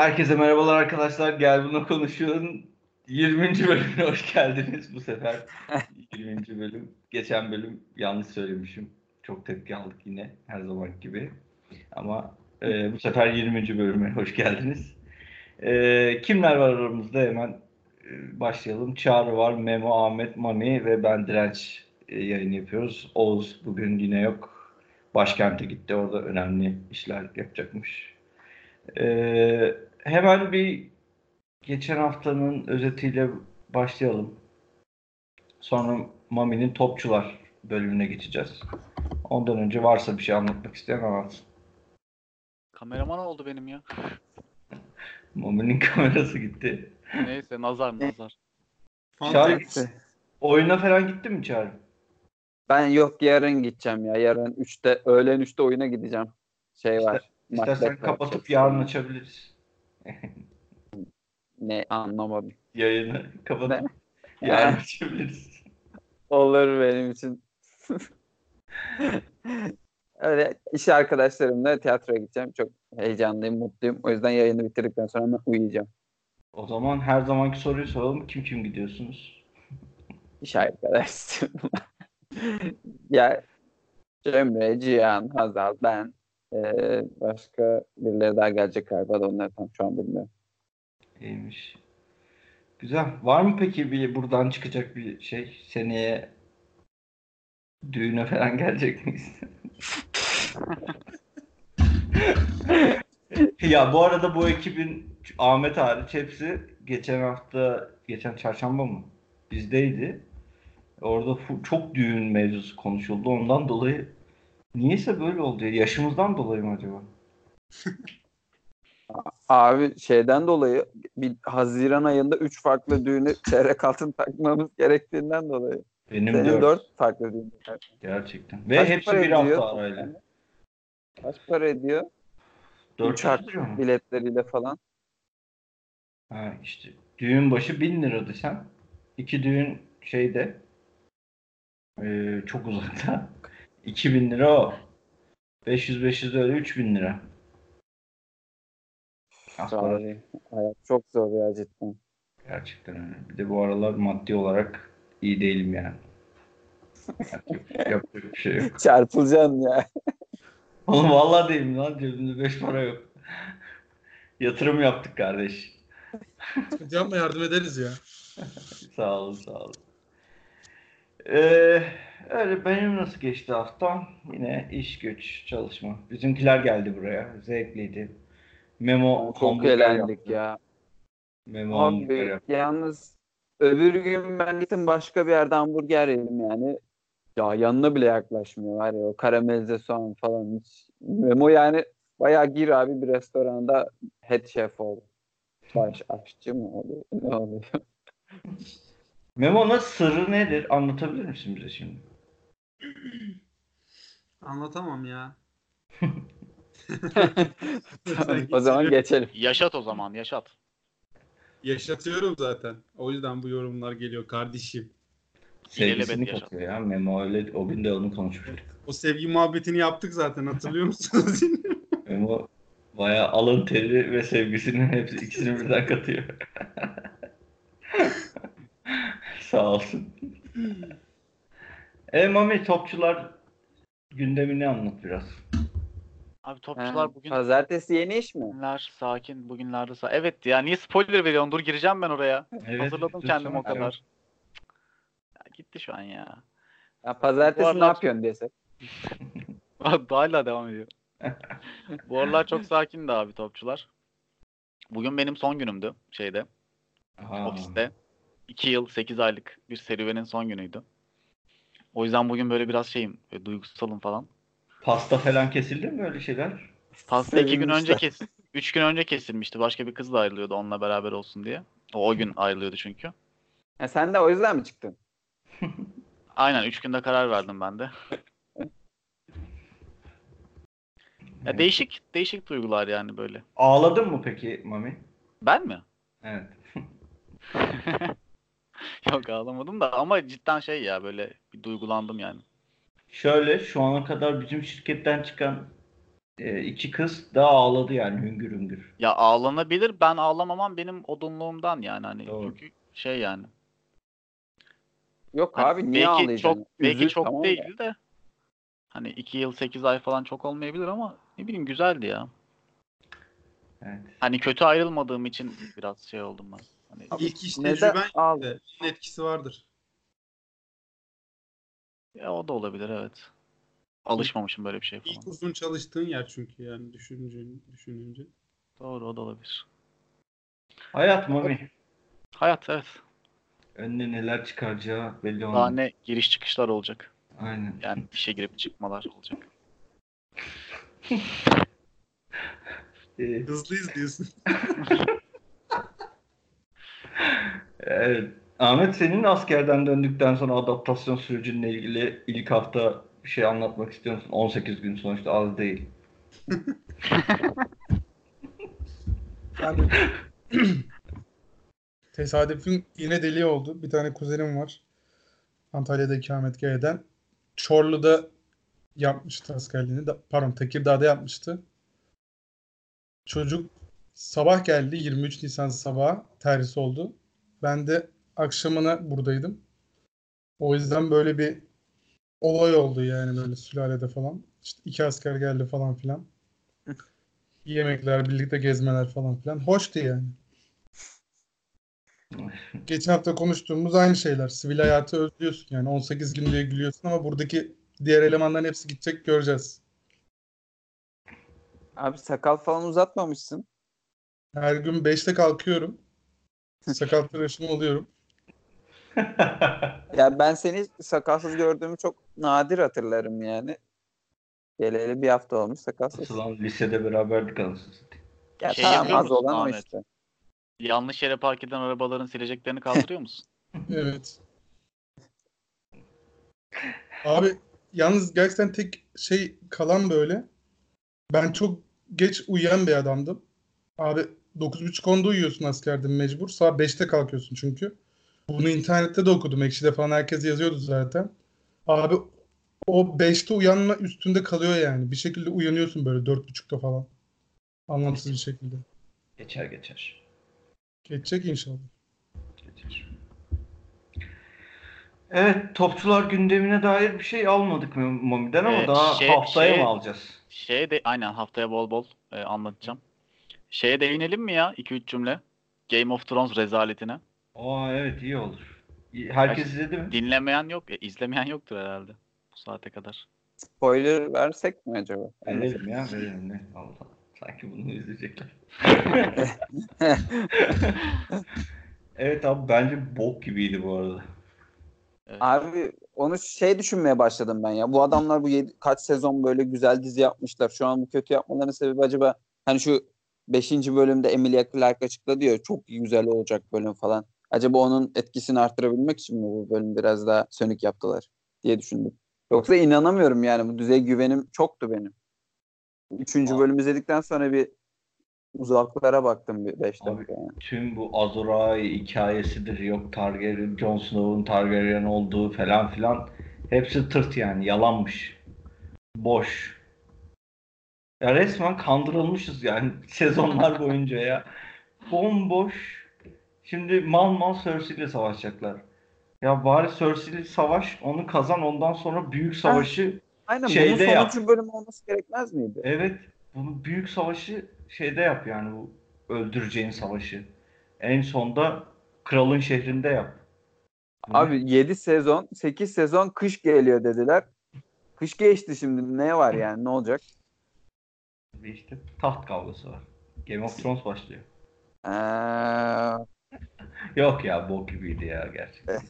Herkese merhabalar arkadaşlar. Gel bunu konuşun. 20. bölümüne hoş geldiniz bu sefer. 20. bölüm. Geçen bölüm yanlış söylemişim. Çok tepki aldık yine her zaman gibi. Ama e, bu sefer 20. bölüme hoş geldiniz. E, kimler var aramızda hemen e, başlayalım. Çağrı var, Memo, Ahmet, Mami ve ben Direnç e, yayın yapıyoruz. Oğuz bugün yine yok. Başkente gitti. Orada önemli işler yapacakmış. Ee, hemen bir geçen haftanın özetiyle başlayalım. Sonra Mami'nin Topçular bölümüne geçeceğiz. Ondan önce varsa bir şey anlatmak isteyen anlatsın. Kameraman oldu benim ya. Mami'nin kamerası gitti. Neyse nazar nazar. Çağrı oyuna falan gittin mi Çağrı? Ben yok yarın gideceğim ya. Yarın 3'te öğlen 3'te oyuna gideceğim. Şey var. İstersen kapatıp yarın açabiliriz. Ne anlamadım. Yayını kapatıp Ne? yarın açabiliriz. Olur benim için. Öyle iş arkadaşlarımla tiyatroya gideceğim. Çok heyecanlıyım, mutluyum. O yüzden yayını bitirdikten sonra hemen uyuyacağım. O zaman her zamanki soruyu soralım. Kim kim gidiyorsunuz? İş arkadaşlarım. ya Cemre, Cihan, Hazal, ben. Ee, başka birileri daha gelecek galiba da onları tam şu an bilmiyorum. İyiymiş. Güzel. Var mı peki bir buradan çıkacak bir şey? Seneye düğüne falan gelecek miyiz? ya bu arada bu ekibin Ahmet hariç hepsi geçen hafta, geçen çarşamba mı? Bizdeydi. Orada çok düğün mevzusu konuşuldu. Ondan dolayı niyeyse böyle oldu. ya. Yaşımızdan dolayı mı acaba? Abi şeyden dolayı bir Haziran ayında 3 farklı düğünü çeyrek altın takmamız gerektiğinden dolayı. Benim Senin dört. 4 farklı düğün. Gerçekten. Ve Kaç hepsi bir hafta arayla. Kaç para ediyor? Dört Uçak lira mı? biletleriyle falan. Ha işte düğün başı 1000 lira desen iki düğün şeyde eee, çok uzakta 2000 lira o. 500 500 öyle 3000 lira. Az para Vallahi hayat çok zor ya cidden. gerçekten öyle. Bir de bu aralar maddi olarak iyi değilim yani. Yapacak, bir şey yok. Çarpılacaksın ya. Oğlum vallahi değilim lan cebimde 5 para yok. Yatırım yaptık kardeş. Yapma yardım ederiz ya. Sağ olun, sağ olun. Ee, öyle benim nasıl geçti haftam? Yine iş güç, çalışma. Bizimkiler geldi buraya. Zevkliydi. Memo Çok eğlendik ya. Memo Abi yalnız öbür gün ben gittim başka bir yerde hamburger yedim yani. Ya yanına bile yaklaşmıyor var ya o karamelize soğan falan hiç. Memo yani bayağı gir abi bir restoranda head chef oldu. Baş aşçı mı oluyor? Ne oluyor? Memo'nun sırrı nedir? Anlatabilir misin bize şimdi? Anlatamam ya. o zaman geçelim. Yaşat o zaman yaşat. Yaşatıyorum zaten. O yüzden bu yorumlar geliyor kardeşim. Sevgisini İlelebet katıyor ya. Memo öyle o gün de onu konuşmuştuk. O sevgi muhabbetini yaptık zaten hatırlıyor musunuz? Memo bayağı alın teri ve sevgisinin hepsi ikisini birden katıyor. Sağ olsun. E Mami topçular gündemini anlat biraz. Abi topçular Ha, bugün Pazartesi yeni iş mi? bugünler sakin bugünlerde sa Evet ya niye spoiler veriyorsun? Dur gireceğim ben oraya. Evet, Hazırladım kendimi o kadar. Ya gitti şu an ya. Ya pazartesi Bu ne aralar- yapıyorsun desek? Hala devam ediyor. Bu aralar çok sakindi abi topçular. Bugün benim son günümdü şeyde Aha. ofiste. 2 yıl 8 aylık bir serüvenin son günüydü. O yüzden bugün böyle biraz şeyim, böyle duygusalım falan. Pasta falan kesildi mi öyle şeyler? Pasta iki gün önce kes, üç gün önce kesilmişti. Başka bir kızla ayrılıyordu onunla beraber olsun diye. O, o gün ayrılıyordu çünkü. Ha, sen de o yüzden mi çıktın? Aynen üç günde karar verdim ben de. Ya değişik değişik duygular yani böyle. Ağladın mı peki Mami? Ben mi? Evet. Yok ağlamadım da ama cidden şey ya böyle bir duygulandım yani. Şöyle şu ana kadar bizim şirketten çıkan e, iki kız daha ağladı yani hüngür hüngür. Ya ağlanabilir. Ben ağlamamam benim odunluğumdan yani hani Doğru. çünkü şey yani. Yok Hani abi niye belki ağlayacaksın? çok belki Üzül, çok tamam değil de hani 2 yıl 8 ay falan çok olmayabilir ama ne bileyim güzeldi ya. Evet. Hani kötü ayrılmadığım için biraz şey oldum ben. Hani İlk iş Neden tecrüben bunun etkisi vardır. ya o da olabilir evet. Alışmamışım böyle bir şey falan. İlk uzun çalıştığın yer çünkü yani düşününce, düşününce. Doğru o da olabilir. Hayat Mami. Hayat evet. Önüne neler çıkaracağı belli Daha olmaz. ne giriş çıkışlar olacak. Aynen. Yani işe girip çıkmalar olacak. Hızlıyız diyorsun. Ahmet senin askerden döndükten sonra adaptasyon sürecinle ilgili ilk hafta bir şey anlatmak istiyor musun? 18 gün sonuçta az değil. Yani tesadüfün yine deli oldu. Bir tane kuzenim var. Antalya'da ikametgah eden. Çorlu'da yapmıştı askerliğini. Da, pardon Tekirdağ'da yapmıştı. Çocuk sabah geldi. 23 Nisan sabahı terhis oldu. Ben de akşamına buradaydım. O yüzden böyle bir olay oldu yani böyle sülalede falan. İşte iki asker geldi falan filan. Yemekler, birlikte gezmeler falan filan. Hoştu yani. Geçen hafta konuştuğumuz aynı şeyler. Sivil hayatı özlüyorsun yani. 18 gün diye gülüyorsun ama buradaki diğer elemanların hepsi gidecek göreceğiz. Abi sakal falan uzatmamışsın. Her gün 5'te kalkıyorum. Sakal tıraşımı oluyorum. Ya ben seni sakalsız gördüğümü çok nadir hatırlarım yani. Geleli bir hafta olmuş sakalsız. Asılan lisede beraberdik anasını. Ya Şey tamam yapıyor az musun olan o Ahmet? işte. Yanlış yere park eden arabaların sileceklerini kaldırıyor musun? Evet. Abi yalnız gerçekten tek şey kalan böyle. Ben çok geç uyuyan bir adamdım. Abi 9.30-10'da uyuyorsun askerde mecbur. Saat 5'te kalkıyorsun çünkü. Bunu internette de okudum. Ekşi'de falan herkes yazıyordu zaten. Abi o 5'te uyanma üstünde kalıyor yani. Bir şekilde uyanıyorsun böyle 4.30'da falan. Anlamsız bir şekilde. Geçer geçer. Geçecek inşallah. Geçer. Evet, topçular gündemine dair bir şey almadık mı Mami'den ama Ee, daha şey- haftaya şey- mı alacağız? Şeye de aynen haftaya bol bol e, anlatacağım. Şeye değinelim mi ya 2-3 cümle? Game of Thrones rezaletine. Aa evet iyi olur. Herkes izledi mi? Dinlemeyen yok, e, izlemeyen yoktur herhalde bu saate kadar. Spoiler versek mi acaba? Verelim ya verelim ne? Allah. Sanki bunu izleyecekler. evet abi bence bok gibiydi bu arada. Abi onu şey düşünmeye başladım ben ya. Bu adamlar bu yedi, kaç sezon böyle güzel dizi yapmışlar. Şu an bu kötü yapmalarının sebebi acaba hani şu 5. bölümde Emilia Clarke açıkladı diyor çok güzel olacak bölüm falan. Acaba onun etkisini arttırabilmek için mi bu bölüm biraz daha sönük yaptılar diye düşündüm. Yoksa inanamıyorum yani bu düzey güvenim çoktu benim. Üçüncü Aa. bölüm izledikten sonra bir uzaklara baktım bir 5 Abi, dakika yani. Tüm bu Azor Ahai hikayesidir. Yok Targaryen, Jon Snow'un Targaryen olduğu falan filan. Hepsi tırt yani. Yalanmış. Boş. Ya resmen kandırılmışız yani sezonlar boyunca ya. Bomboş. Şimdi mal mal Cersei ile savaşacaklar. Ya bari Cersei ile savaş, onu kazan ondan sonra büyük savaşı Aynen Şeyde bunun yap. sonuncu bölüm olması gerekmez miydi? Evet, bunu büyük savaşı şeyde yap yani bu öldüreceğin savaşı. En sonda kralın şehrinde yap. Abi 7 sezon, 8 sezon kış geliyor dediler. Kış geçti şimdi. Ne var yani? Ne olacak? Bir işte taht kavgası var. Game of Thrones başlıyor. Ee, Yok ya bok gibiydi ya Eh. gerçekten.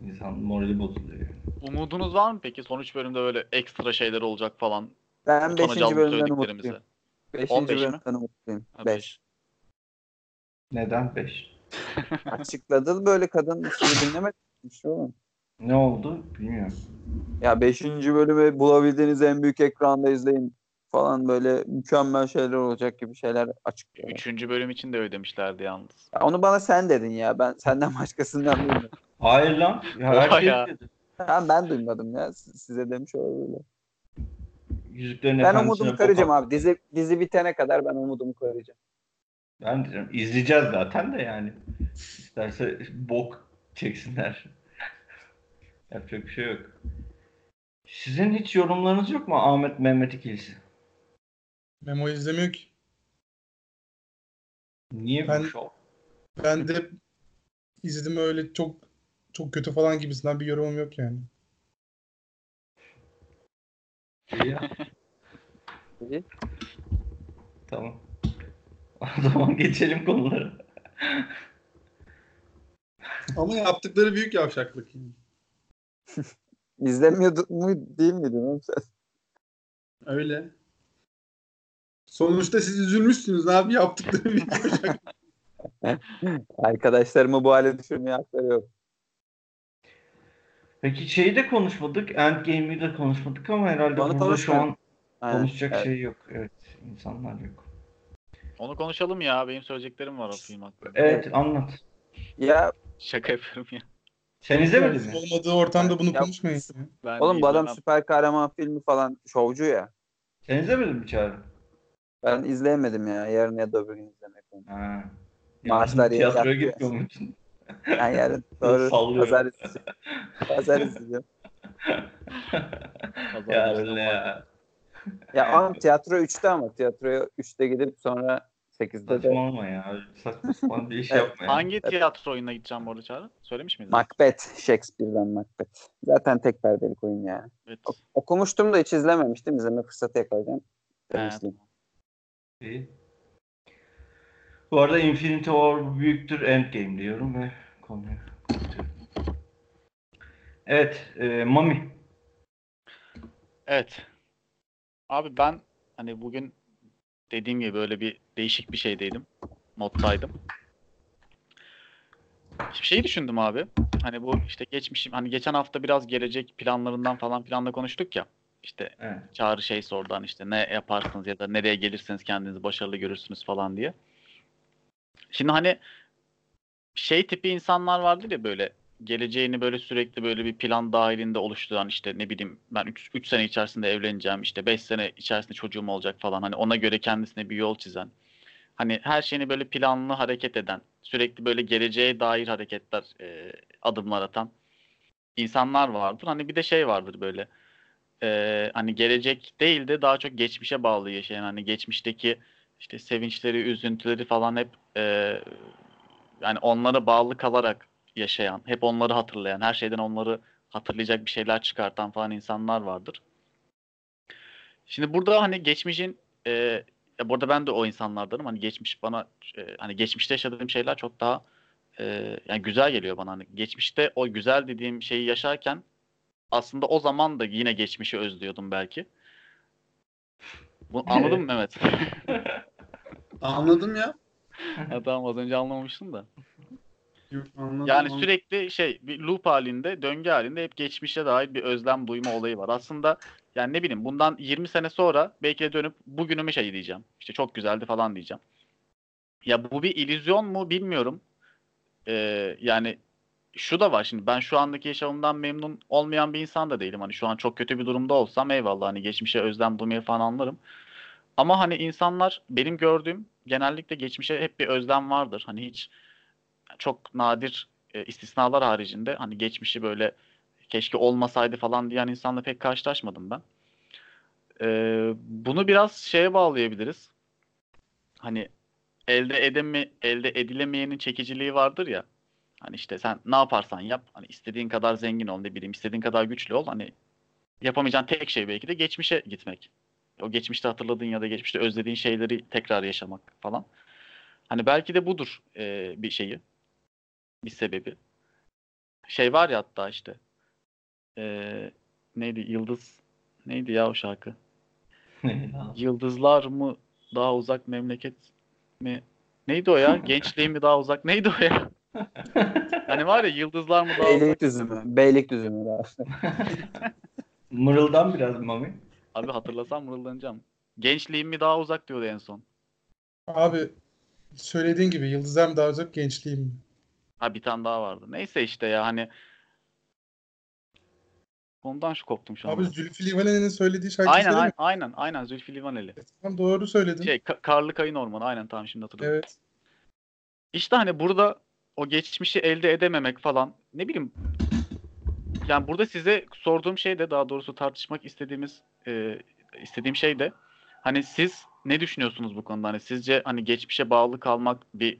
İnsan morali bozuluyor. yani. Umudunuz var mı peki? Son 3 bölümde böyle ekstra şeyler olacak falan. ben 5. Utanacağız bu bölümden söylediklerimize. umutluyum. 5. 15 mi? bölümden umutluyum. Ha, 5. beş. Neden 5? Açıkladı böyle kadın sizi dinlemedim. Şu oğlum. Ne oldu bilmiyorum. Ya 5. bölümü bulabildiğiniz en büyük ekranda izleyin falan böyle mükemmel şeyler olacak gibi şeyler açıklıyor. 3. bölüm için de öyle demişlerdi yalnız. Ya Onu bana sen dedin ya. Ben senden başkasından duymadım. Hayır lan. Ya herkes ya. dedi. Ha, ben duymadım ya. Size demiş olabilir. Yüzüklerin Ben umudumu koruyacağım abi. Dizi dizi bitene kadar ben umudumu koruyacağım. Ben de izleyeceğiz zaten de yani. İsterse bok çeksinler. Yapacak bir şey yok. Sizin hiç yorumlarınız yok mu Ahmet Mehmet ikilisi? Memo izlemiyor ki. Niye Ben- bu şov? Ben de izledim öyle çok çok kötü falan gibisinden bir yorumum yok yani. İyi ya. İyi. Tamam. O zaman geçelim konulara. Ama yaptıkları büyük yavşaklık. İzlemiyordu mu değil miydin oğlum sen? Öyle. Sonuçta siz üzülmüşsünüz abi yaptıkları yavşaklık. Arkadaşlarımı bu hale düşürmeye hakları yok. Peki şeyi de konuşmadık. Endgame'i de konuşmadık ama herhalde Onu burada şu an Aynen. konuşacak Evet. şey yok. Evet. insanlar yok. Onu konuşalım ya. Benim söyleyeceklerim var o film hakkında. Evet anlat. Ya Şaka yapıyorum ya. Sen izlemedin mi? Olmadığı ortamda bunu Ya- konuşmayın. oğlum bu adam süper kahraman filmi falan şovcu ya. Sen izlemedin mi Çağrı? Ben izleyemedim ya. Yarın ya da öbür gün izlemek. Ha. Maaşlar Yani tiyatroya gitmiyor musun? Ben yarın doğru pazar izleyeceğim. Pazar izleyeceğim. Pazar ya ya. Ya ama tiyatro 3'te ama tiyatroya 3'te gidip sonra 8'de de Saçmalama ya. Saçma sapan bir iş Evet. yapma ya. Hangi tiyatro oyununa gideceğim bu arada Çağrı? Söylemiş miydin? Macbeth, Shakespeare'den Macbeth. Zaten tek perdelik oyun ya. Evet. O- Okumuştum da hiç izlememiştim. İzleme fırsatı yakalayacağım. Evet. izleyeyim. Bu arada Infinity War büyüktür Endgame diyorum ve konuyu. Evet, e, Mami. Evet. Abi ben hani bugün dediğim gibi böyle bir değişik bir şeydeydim. Moddaydım. Şimdi şeyi düşündüm abi. Hani bu işte geçmişim hani geçen hafta biraz gelecek planlarından falan filan da konuştuk ya. İşte Evet. Çağrı şey sordu hani işte ne yaparsınız ya da nereye gelirseniz kendinizi başarılı görürsünüz falan diye. Şimdi hani şey tipi insanlar vardır ya böyle geleceğini böyle sürekli böyle bir plan dahilinde oluşturan işte ne bileyim ben 3 sene içerisinde evleneceğim işte 5 sene içerisinde çocuğum olacak falan hani ona göre kendisine bir yol çizen. Hani her şeyini böyle planlı hareket eden, sürekli böyle geleceğe dair hareketler, e, adımlar atan insanlar vardır. Hani bir de şey vardır böyle e, hani gelecek değil de daha çok geçmişe bağlı yaşayan hani geçmişteki işte sevinçleri, üzüntüleri falan hep e, yani onlara bağlı kalarak yaşayan, hep onları hatırlayan, her şeyden onları hatırlayacak bir şeyler çıkartan falan insanlar vardır. Şimdi burada hani geçmişin e, burada ben de o insanlardanım. Hani geçmiş bana e, hani geçmişte yaşadığım şeyler çok daha e, yani güzel geliyor bana. Hani geçmişte o güzel dediğim şeyi yaşarken aslında o zaman da yine geçmişi özlüyordum belki. Bu, anladın mı Mehmet? Anladım ya. Ha, tamam az önce anlamamıştım da. Yok, anladım. Yani anladım. sürekli şey bir loop halinde, döngü halinde hep geçmişe dair bir özlem duyma olayı var. Aslında yani ne bileyim bundan 20 sene sonra belki de dönüp bugünümü şey diyeceğim. İşte çok güzeldi falan diyeceğim. Ya bu bir illüzyon mu bilmiyorum. Ee, yani şu da var şimdi ben şu andaki yaşamımdan memnun olmayan bir insan da değilim. Hani şu an çok kötü bir durumda olsam eyvallah hani geçmişe özlem duymayı falan anlarım. Ama hani insanlar benim gördüğüm genellikle geçmişe hep bir özlem vardır. Hani hiç çok nadir e, istisnalar haricinde hani geçmişi böyle keşke olmasaydı falan diyen insanla pek karşılaşmadım ben. Ee, bunu biraz şeye bağlayabiliriz. Hani elde edeme elde edilemeyenin çekiciliği vardır ya. Hani işte sen ne yaparsan yap. Hani istediğin kadar zengin ol ne bileyim istediğin kadar güçlü ol. Hani yapamayacağın tek şey belki de geçmişe gitmek. O geçmişte hatırladığın ya da geçmişte özlediğin şeyleri tekrar yaşamak falan. Hani belki de budur e, bir şeyi. Bir sebebi. Şey var ya hatta işte. e, neydi? Yıldız. Neydi ya o şarkı? Yıldızlar mı daha uzak memleket mi? Neydi o ya? Gençliğim mi daha uzak? Neydi o ya? Hani var ya yıldızlar mı daha? Beylikdüzü Beylikdüzü mü daha? Mırıldan biraz Mami. Abi hatırlasam mırıldanacağım. Gençliğim mi daha uzak diyordu en son. Abi söylediğin gibi yıldızlar mı daha uzak gençliğim mi? Ha bir tane daha vardı. Neyse işte ya hani Ondan şu koptum şu Abi anda. Zülfü Livaneli'nin söylediği şarkıyı Aynen aynen aynen aynen Zülfü Livaneli. Tamam, doğru söyledin. Şey Ka- Karlı Kayın Ormanı aynen tamam şimdi hatırladım. Evet. İşte hani burada o geçmişi elde edememek falan ne bileyim yani burada size sorduğum şey de daha doğrusu tartışmak istediğimiz e, istediğim şey de hani siz ne düşünüyorsunuz bu konuda? Hani sizce hani geçmişe bağlı kalmak bir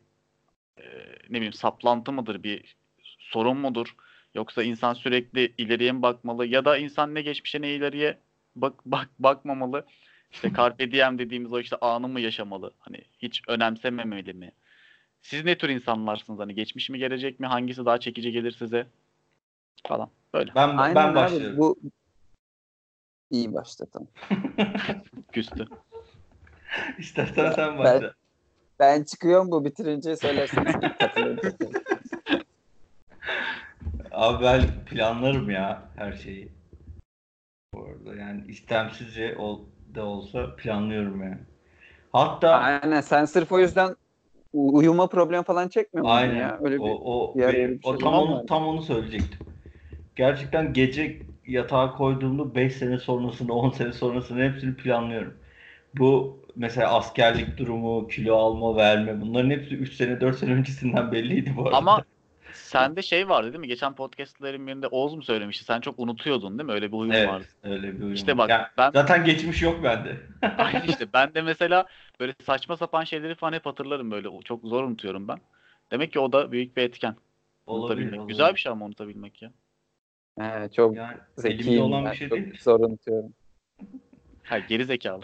e, ne bileyim saplantı mıdır, bir sorun mudur? Yoksa insan sürekli ileriye mi bakmalı ya da insan ne geçmişe ne ileriye bak, bak bakmamalı? İşte carpe diem dediğimiz o işte anı mı yaşamalı? Hani hiç önemsememeli mi? Siz ne tür insanlarsınız? Hani geçmiş mi gelecek mi? Hangisi daha çekici gelir size? Falan. Böyle. Ben Aynen ben abi, başlıyorum. Bu iyi başladım. Küstü. İstersen sen Ben- başla. Ben çıkıyorum bu bitirince söylersin. Abi ben planlarım ya her şeyi. Bu arada yani istemsizce ol, de olsa planlıyorum yani. Hatta Aynen sen sırf o yüzden uyuma problemi falan çekmiyor musun aynen ya? Öyle bir o, o, benim- öyle bir o şey tam onu tam onu söyleyecektim. Gerçekten gece yatağa koyduğumda 5 sene sonrasını, 10 sene sonrasını hepsini planlıyorum. Bu mesela askerlik durumu, kilo alma, verme bunların hepsi 3 sene 4 sene öncesinden belliydi bu arada. Ama sende şey vardı değil mi? Geçen podcastlerin birinde Oğuz mu söylemişti? Sen çok unutuyordun değil mi? Öyle bir huyun evet, vardı. öyle bir uyum. İşte bak Yani ben zaten geçmiş yok bende. Aynı işte ben de mesela böyle saçma sapan şeyleri falan hep hatırlarım böyle. Çok zor unutuyorum ben. Demek ki o da büyük bir etken. Olabilir. Güzel bir şey ama unutabilmek ya. He, çok Yani zekiyim elimde olan ben. bir şey çok değil. zor unutuyorum. Ha geri zekalı.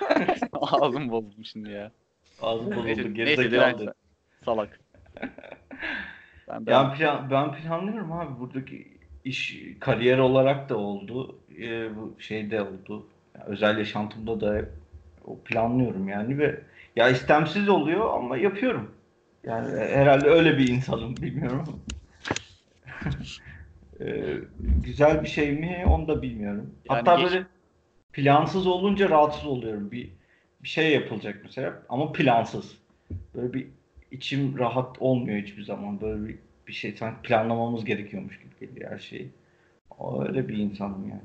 Ağzım bozdum şimdi ya. Ağzım bozuldu. Gerizekalı. direnç. Salak. Ben de Ya plan, ben planlıyorum abi. Buradaki iş kariyer olarak da oldu. Ee, bu şeyde oldu. Yani özel yaşantımda da hep planlıyorum yani ve ya istemsiz oluyor ama yapıyorum. Yani herhalde öyle bir insanım bilmiyorum. Ee, güzel bir şey mi onu da bilmiyorum. Yani Hatta geç- böyle plansız olunca rahatsız oluyorum. Bir bir şey yapılacak mesela ama plansız. Böyle bir içim rahat olmuyor hiçbir zaman. Böyle bir, bir şey sanki planlamamız gerekiyormuş gibi geliyor her şeyi. Öyle bir insanım yani.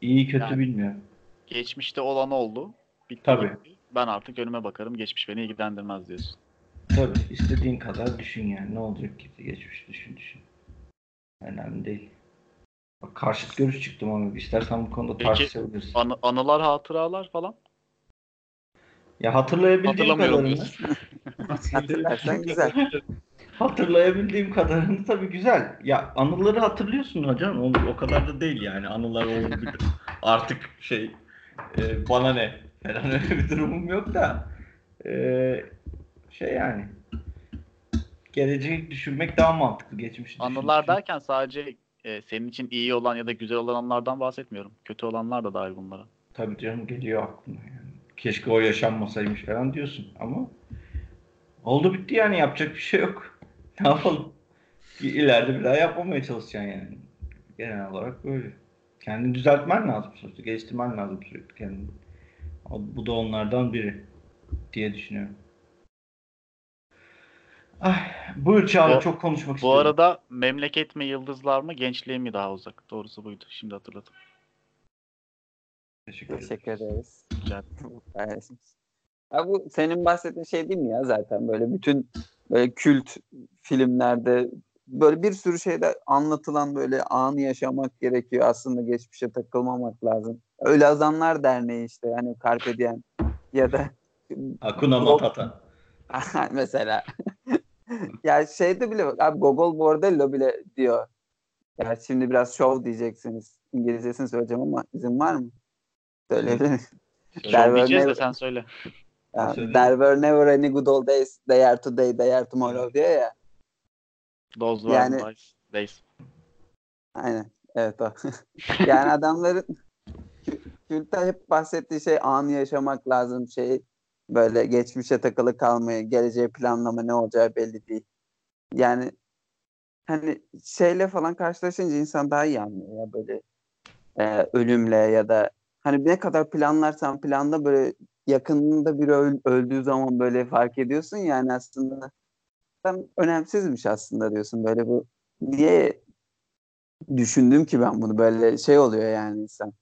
İyi kötü Yani- bilmiyorum. geçmişte olan oldu. Bitti Tabii. gitti. Ben artık önüme bakarım. Geçmiş beni ilgilendirmez diyorsun. Tabii istediğin kadar düşün yani. Ne olacak ki? Geçmiş düşün düşün. Önemli değil. Bak karşıt görüş çıktım ama istersen bu konuda tartışabiliriz. Anı- anılar, hatıralar falan. Ya hatırlayabildiğim Hatırlamıyorum kadarını. Hatırlarsan güzel. hatırlayabildiğim kadarını tabii güzel. Ya anıları hatırlıyorsun hocam. O, o kadar da değil yani. Anılar olabilir. Artık şey e, bana ne falan öyle bir durumum yok da e, şey yani geleceği düşünmek daha mantıklı. Geçmişi Anılar düşünmek. derken sadece e, senin için iyi olan ya da güzel olan anlardan bahsetmiyorum. Kötü olanlar da dahil bunlara. Tabii canım geliyor aklıma yani. Keşke o yaşanmasaymış falan diyorsun ama oldu bitti yani yapacak bir şey yok. Ne yapalım? İleride bir daha yapmamaya çalışacaksın yani. Genel olarak böyle. Kendini düzeltmen lazım sonuçta. Geliştirmen lazım sürekli kendini. O- Bu da onlardan biri diye düşünüyorum. Ay, buyur Çağrı Bu- çok konuşmak Bu istiyorum. arada memleket mi yıldızlar mı gençliğe mi daha uzak? Doğrusu buydu. Şimdi hatırladım. Teşekkür. Teşekkür ederiz. Rica. Ya bu senin bahsettiğin şey değil mi ya zaten böyle bütün böyle kült filmlerde böyle bir sürü şeyde anlatılan böyle anı yaşamak gerekiyor aslında geçmişe takılmamak lazım. Öyle Azanlar Derneği işte hani Carpe Diem ya da Hakuna Matata. mesela ya şeyde bile bak abi Gogol Bordello bile diyor. Ya şimdi biraz şov diyeceksiniz. İngilizcesini söyleyeceğim ama izin var mı? Söyleyebilir miyim? Diyeceğiz de sen söyle. Ya, there were never any good old days. They are today, they are tomorrow diyor ya. Those were Yani- nice days. Aynen. Evet o. yani adamların kü- kültür hep bahsettiği şey anı yaşamak lazım şey böyle geçmişe takılı kalmaya, geleceği planlama ne olacağı belli değil. Yani hani şeyle falan karşılaşınca insan daha iyi anlıyor ya böyle e, ölümle ya da hani ne kadar planlarsan planla böyle yakınında biri öl- öldüğü zaman böyle fark ediyorsun yani aslında tam önemsizmiş aslında diyorsun böyle bu niye düşündüm ki ben bunu böyle şey oluyor yani insan.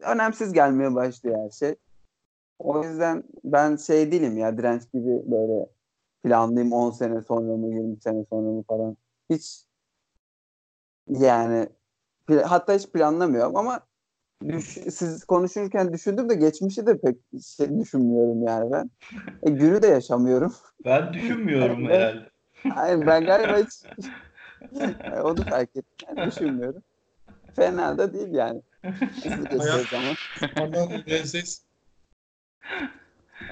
Önemsiz gelmeye başlıyor her şey. O yüzden ben şey değilim ya direnç gibi böyle planlayayım 10 sene sonra mı 20 sene sonra mı falan. Hiç yani hatta hiç planlamıyorum ama düş- siz konuşurken düşündüm de geçmişi de pek şey düşünmüyorum yani ben. E, günü de yaşamıyorum. Ben düşünmüyorum Ben- herhalde. Hayır ben galiba hiç onu fark ettim. Yani düşünmüyorum. Fena da değil yani. Hızlı geçiyor zaman. Ondan Lenses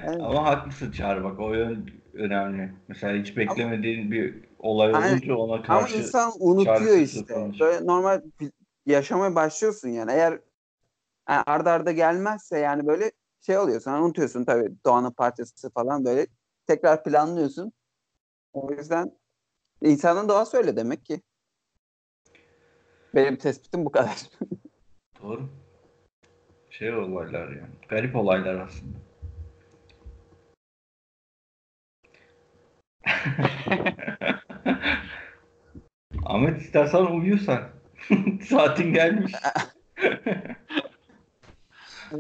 Yani, Ama haklısın Çağrı bak o yön önemli. Mesela hiç beklemediğin bir olay olunca ona ama karşı insan unutuyor işte. Böyle normal yaşamaya başlıyorsun yani. Eğer yani arda arda gelmezse yani böyle şey oluyorsun. hani unutuyorsun tabii doğanın parçası falan böyle tekrar planlıyorsun. O yüzden insanın doğası öyle demek ki. Benim tespitim bu kadar. Doğru. Şey olaylar yani. Garip olaylar aslında. Ahmet istersen uyuyorsan. Saatin gelmiş.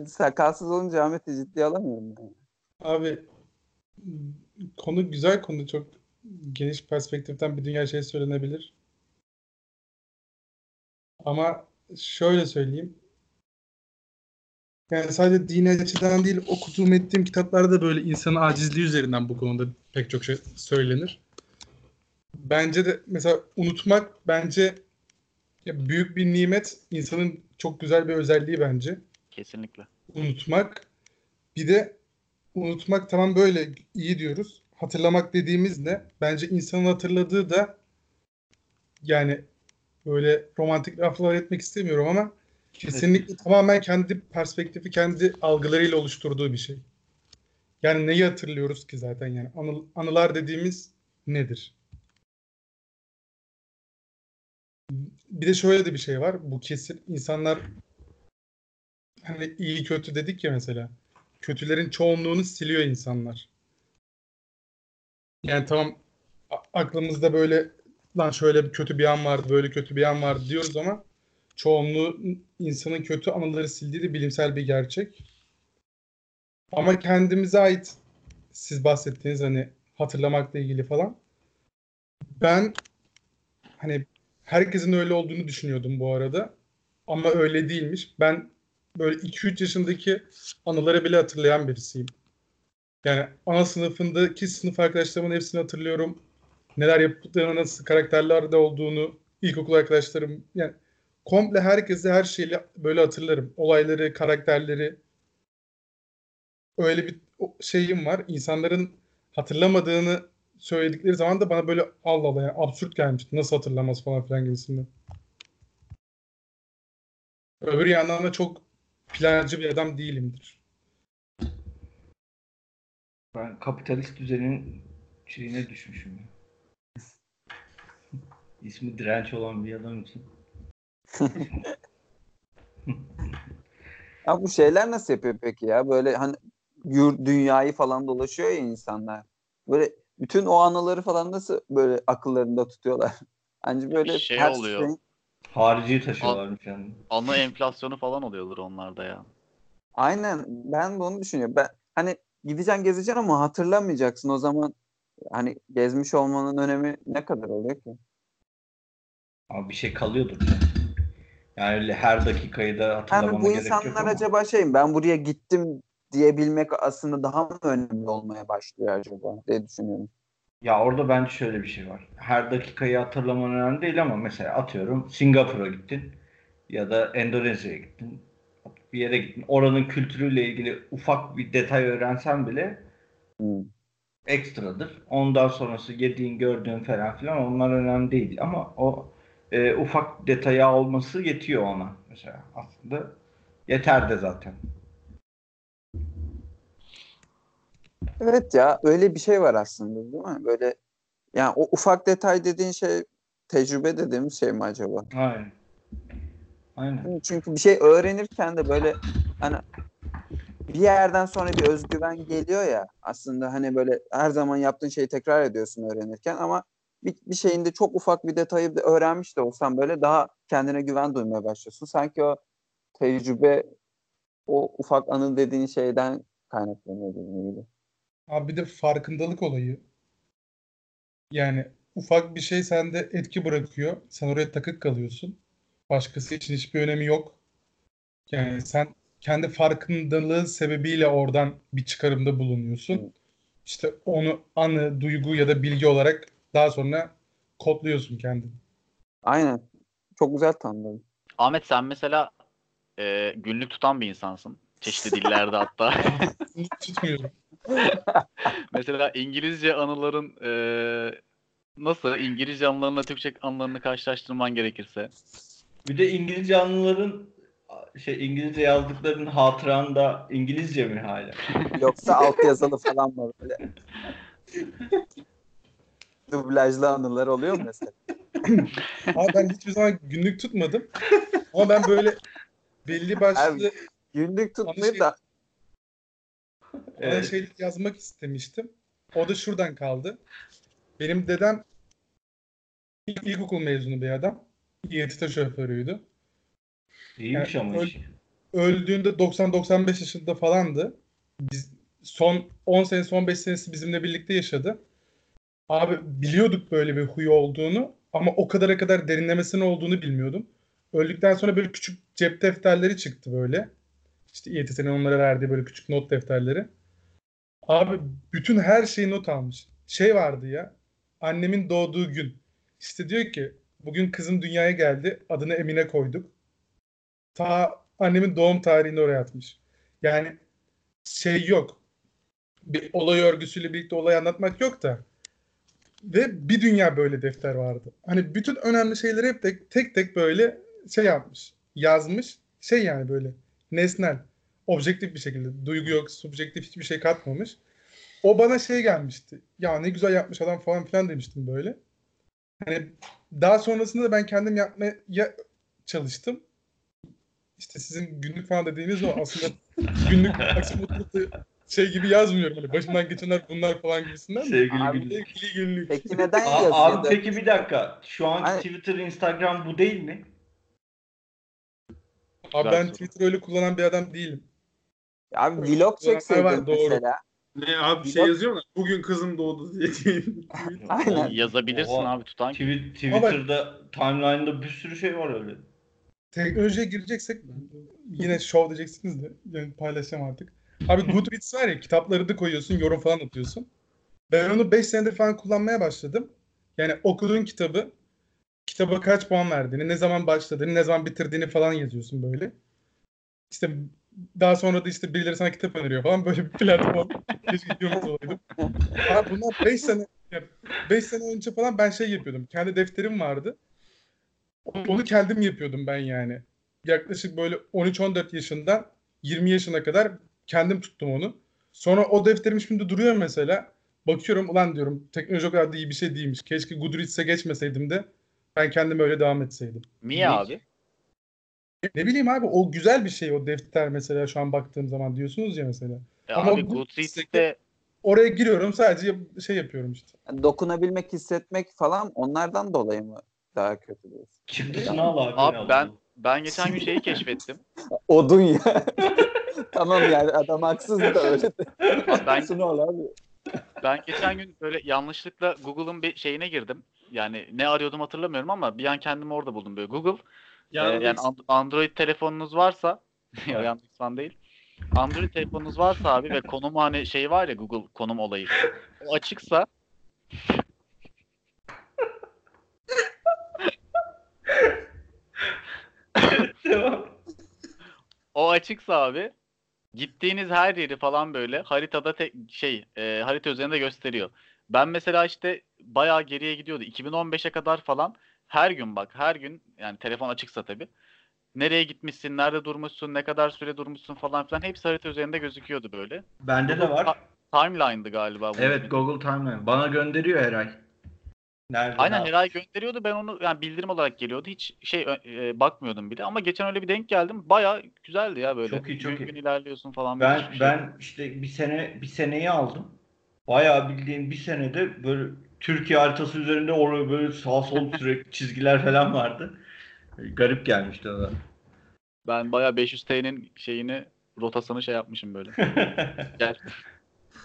Sakalsız olunca Ahmet'i ciddiye alamıyorum. Yani. Abi konu güzel konu çok geniş perspektiften bir dünya şey söylenebilir. Ama şöyle söyleyeyim. Yani sadece dini açıdan değil okuduğum ettiğim kitaplarda böyle insanın acizliği üzerinden bu konuda pek çok şey söylenir. Bence de mesela unutmak bence ya büyük bir nimet insanın çok güzel bir özelliği bence Kesinlikle. unutmak. Bir de unutmak tamam böyle iyi diyoruz. Hatırlamak dediğimiz ne? Bence insanın hatırladığı da yani böyle romantik laflar etmek istemiyorum ama kesinlikle tamamen kendi perspektifi, kendi algılarıyla oluşturduğu bir şey. Yani neyi hatırlıyoruz ki zaten yani anı- anılar dediğimiz nedir? Bir de şöyle de bir şey var. Bu kesin insanlar hani iyi kötü dedik ya mesela. Kötülerin çoğunluğunu siliyor insanlar. Yani tamam aklımızda böyle lan şöyle bir kötü bir an vardı, böyle kötü bir an vardı diyoruz ama çoğunluğu insanın kötü anıları sildiği de bilimsel bir gerçek. Ama kendimize ait siz bahsettiğiniz hani hatırlamakla ilgili falan. Ben hani herkesin öyle olduğunu düşünüyordum bu arada. Ama öyle değilmiş. Ben böyle 2-3 yaşındaki anıları bile hatırlayan birisiyim. Yani ana sınıfındaki sınıf arkadaşlarımın hepsini hatırlıyorum. Neler yaptıklarını, nasıl karakterlerde olduğunu, ilkokul arkadaşlarım yani komple herkese her şeyi böyle hatırlarım. Olayları, karakterleri. Öyle bir şeyim var. İnsanların hatırlamadığını söyledikleri zaman da bana böyle Allah Allah yani absürt gelmişti. Nasıl hatırlamaz falan filan gibisinden. Öbür yandan da çok plancı bir adam değilimdir. Ben kapitalist düzenin şeyine düşmüşüm ya. İsmi direnç olan bir adam için. Ya bu şeyler nasıl yapıyor peki ya? Böyle hani yurt dünyayı falan dolaşıyor ya insanlar. Böyle bütün o anıları falan nasıl böyle akıllarında tutuyorlar? Bence böyle Şey her oluyor. şeyin- Harici taşıyorlarmış yani. Anı enflasyonu falan oluyordur onlarda ya. Aynen ben onu düşünüyorum. Ben hani gideceksin gezeceksin ama hatırlamayacaksın o zaman hani gezmiş olmanın önemi ne kadar oluyor ki? Ama bir şey kalıyordur. ya. Yani her dakikayı da Yani hatırlamana bu gerek yok insanlar ama. acaba şey mi, ben buraya gittim diyebilmek aslında daha mı önemli olmaya başlıyor acaba diye düşünüyorum. Ya orada bence şöyle bir şey var. Her dakikayı hatırlaman önemli değil ama mesela atıyorum Singapur'a gittin ya da Endonezya'ya gittin. Bir yere gittin. Oranın kültürüyle ilgili ufak bir detay öğrensen bile Hmm. ekstradır. Ondan sonrası yediğin, gördüğün falan filan onlar önemli değil. Ama o e, ufak detaya olması yetiyor ona mesela. Aslında yeter de zaten. Evet ya öyle bir şey var aslında değil mi? Böyle yani o ufak detay dediğin şey tecrübe dediğimiz şey mi acaba? Aynen. Aynen. Çünkü bir şey öğrenirken de böyle hani bir yerden sonra bir özgüven geliyor ya aslında hani böyle her zaman yaptığın şeyi tekrar ediyorsun öğrenirken ama bir, bir şeyinde çok ufak bir detayı öğrenmiş de olsan böyle daha kendine güven duymaya başlıyorsun. Sanki o tecrübe o ufak anı dediğin şeyden kaynaklanıyor gibi. Abi bir de farkındalık olayı. Yani ufak bir şey sende etki bırakıyor. Sen oraya takık kalıyorsun. Başkası için hiçbir önemi yok. Yani sen kendi farkındalığın sebebiyle oradan bir çıkarımda bulunuyorsun. İşte onu anı, duygu ya da bilgi olarak daha sonra kodluyorsun kendini. Aynen. Çok güzel tanımladın. Ahmet sen mesela e, günlük tutan bir insansın. Çeşitli dillerde hatta. Tutmuyorum. mesela İngilizce anıların e, nasıl? İngilizce anılarına Türkçe anılarını karşılaştırman gerekirse. Bir de İngilizce anıların şey İngilizce yazdıkların hatıranda İngilizce mi hala? Yoksa alt yazılı falan mı böyle? Dublajlı anılar oluyor mu mesela? Abi ben hiçbir zaman günlük tutmadım. Ama ben böyle belli başlı Abi, Günlük tutmayıp da Bana Evet. şeylik yazmak istemiştim. O da şuradan kaldı. Benim dedem ilk, ilkokul mezunu bir adam. İETT şoförüydü. İyiymiş Yani ama iş. Öldüğünde 90-95 yaşında falandı. Biz son 10 senesi 15 senesi bizimle birlikte yaşadı. Abi biliyorduk böyle bir huyu olduğunu ama o kadara kadar derinlemesine olduğunu bilmiyordum. Öldükten sonra böyle küçük cep defterleri çıktı böyle. İşte İETT'nin onlara verdiği böyle küçük not defterleri. Abi bütün her şeyi not almış. Şey vardı ya. Annemin doğduğu gün. İşte diyor ki bugün kızım dünyaya geldi. Adını Emine koyduk. Ta annemin doğum tarihini oraya atmış. Yani şey yok. Bir olay örgüsüyle birlikte olay anlatmak yok da. Ve bir dünya böyle defter vardı. Hani bütün önemli şeyleri hep tek tek, tek böyle şey yapmış. Yazmış. Şey yani böyle nesnel. Objektif bir şekilde. Duygu yok, subjektif hiçbir şey katmamış. O bana şey gelmişti. Ya ne güzel yapmış adam falan filan demiştim böyle. Hani daha sonrasında da ben kendim yapmaya çalıştım. İşte sizin günlük falan dediğiniz o aslında günlük da şey gibi yazmıyorum. Hani başımdan geçenler bunlar falan gibisinden. de. Sevgili Abi, günlük. Sevgili günlük. peki neden A- yazıyor? abi peki bir dakika. Şu anki Hani- Twitter, Instagram bu değil mi? Abi ben soru. Twitter öyle kullanan bir adam değilim. Abi vlog çekseydin Evet, doğru. mesela. Ne abi şey Yok. yazıyorlar. Bugün kızım doğdu diye. Aynen. Yazabilirsin Oha. abi tutan. Twi- Twitter'da timeline'da bir sürü şey var öyle. Teknolojiye gireceksek yine show diyeceksiniz de yani paylaşacağım artık. Abi Goodreads var ya kitapları da koyuyorsun, yorum falan atıyorsun. Ben onu 5 senedir falan kullanmaya başladım. Yani okuduğun kitabı, kitaba kaç puan verdiğini, ne zaman başladığını, ne zaman bitirdiğini falan yazıyorsun böyle. İşte daha sonra da işte birileri sana kitap öneriyor falan böyle bir platform. Keşke gidiyormuş olaydım. Abi bundan 5 sene 5 sene önce falan ben şey yapıyordum. Kendi defterim vardı. Onu kendim yapıyordum ben yani. Yaklaşık böyle 13-14 yaşından 20 yaşına kadar kendim tuttum onu. Sonra o defterim şimdi duruyor mesela. Bakıyorum ulan diyorum teknoloji o kadar da iyi bir şey değilmiş. Keşke Goodreads'e geçmeseydim de ben kendim öyle devam etseydim. Niye abi? Ne bileyim abi o güzel bir şey o defter mesela şu an baktığım zaman diyorsunuz ya mesela. E Ama abi bu- Goodreads'te Oraya giriyorum sadece şey yapıyorum işte. Yani dokunabilmek, hissetmek falan onlardan dolayı mı daha kötü diyorsun? Al abi. Abi ben ben geçen gün şeyi keşfettim. Odun ya. tamam yani adam haksız da öyle de. Abi ben abi. Ben geçen gün böyle yanlışlıkla Google'ın bir şeyine girdim. Yani ne arıyordum hatırlamıyorum ama bir an kendimi orada buldum böyle. Google e, yani And- Android telefonunuz varsa ya yanlış falan değil. Android telefonunuz varsa abi ve konum hani şey var ya Google konum olayı. O açıksa Devam. o açıksa abi gittiğiniz her yeri falan böyle haritada tek şey e, harita üzerinde gösteriyor. Ben mesela işte bayağı geriye gidiyordu. 2015'e kadar falan her gün bak her gün yani telefon açıksa tabii. Nereye gitmişsin, nerede durmuşsun, ne kadar süre durmuşsun falan filan hepsi harita üzerinde gözüküyordu böyle. Bende de var. Timeline'dı galiba bu. Evet Google Timeline. Bana gönderiyor her ay. Nerede? Aynen ne her ay gönderiyordu. Ben onu yani bildirim olarak geliyordu. Hiç şey e, bakmıyordum bile ama geçen öyle bir denk geldim. Baya güzeldi ya böyle. Çok iyi, çok gün iyi. gün ilerliyorsun falan. Ben şey. ben işte bir sene bir seneyi aldım. Bayağı bildiğin bir senede böyle Türkiye haritası üzerinde orada böyle sağ sol sürekli çizgiler falan vardı. Garip gelmişti o da. Ben bayağı 500T'nin şeyini rotasını şey yapmışım böyle. Gel.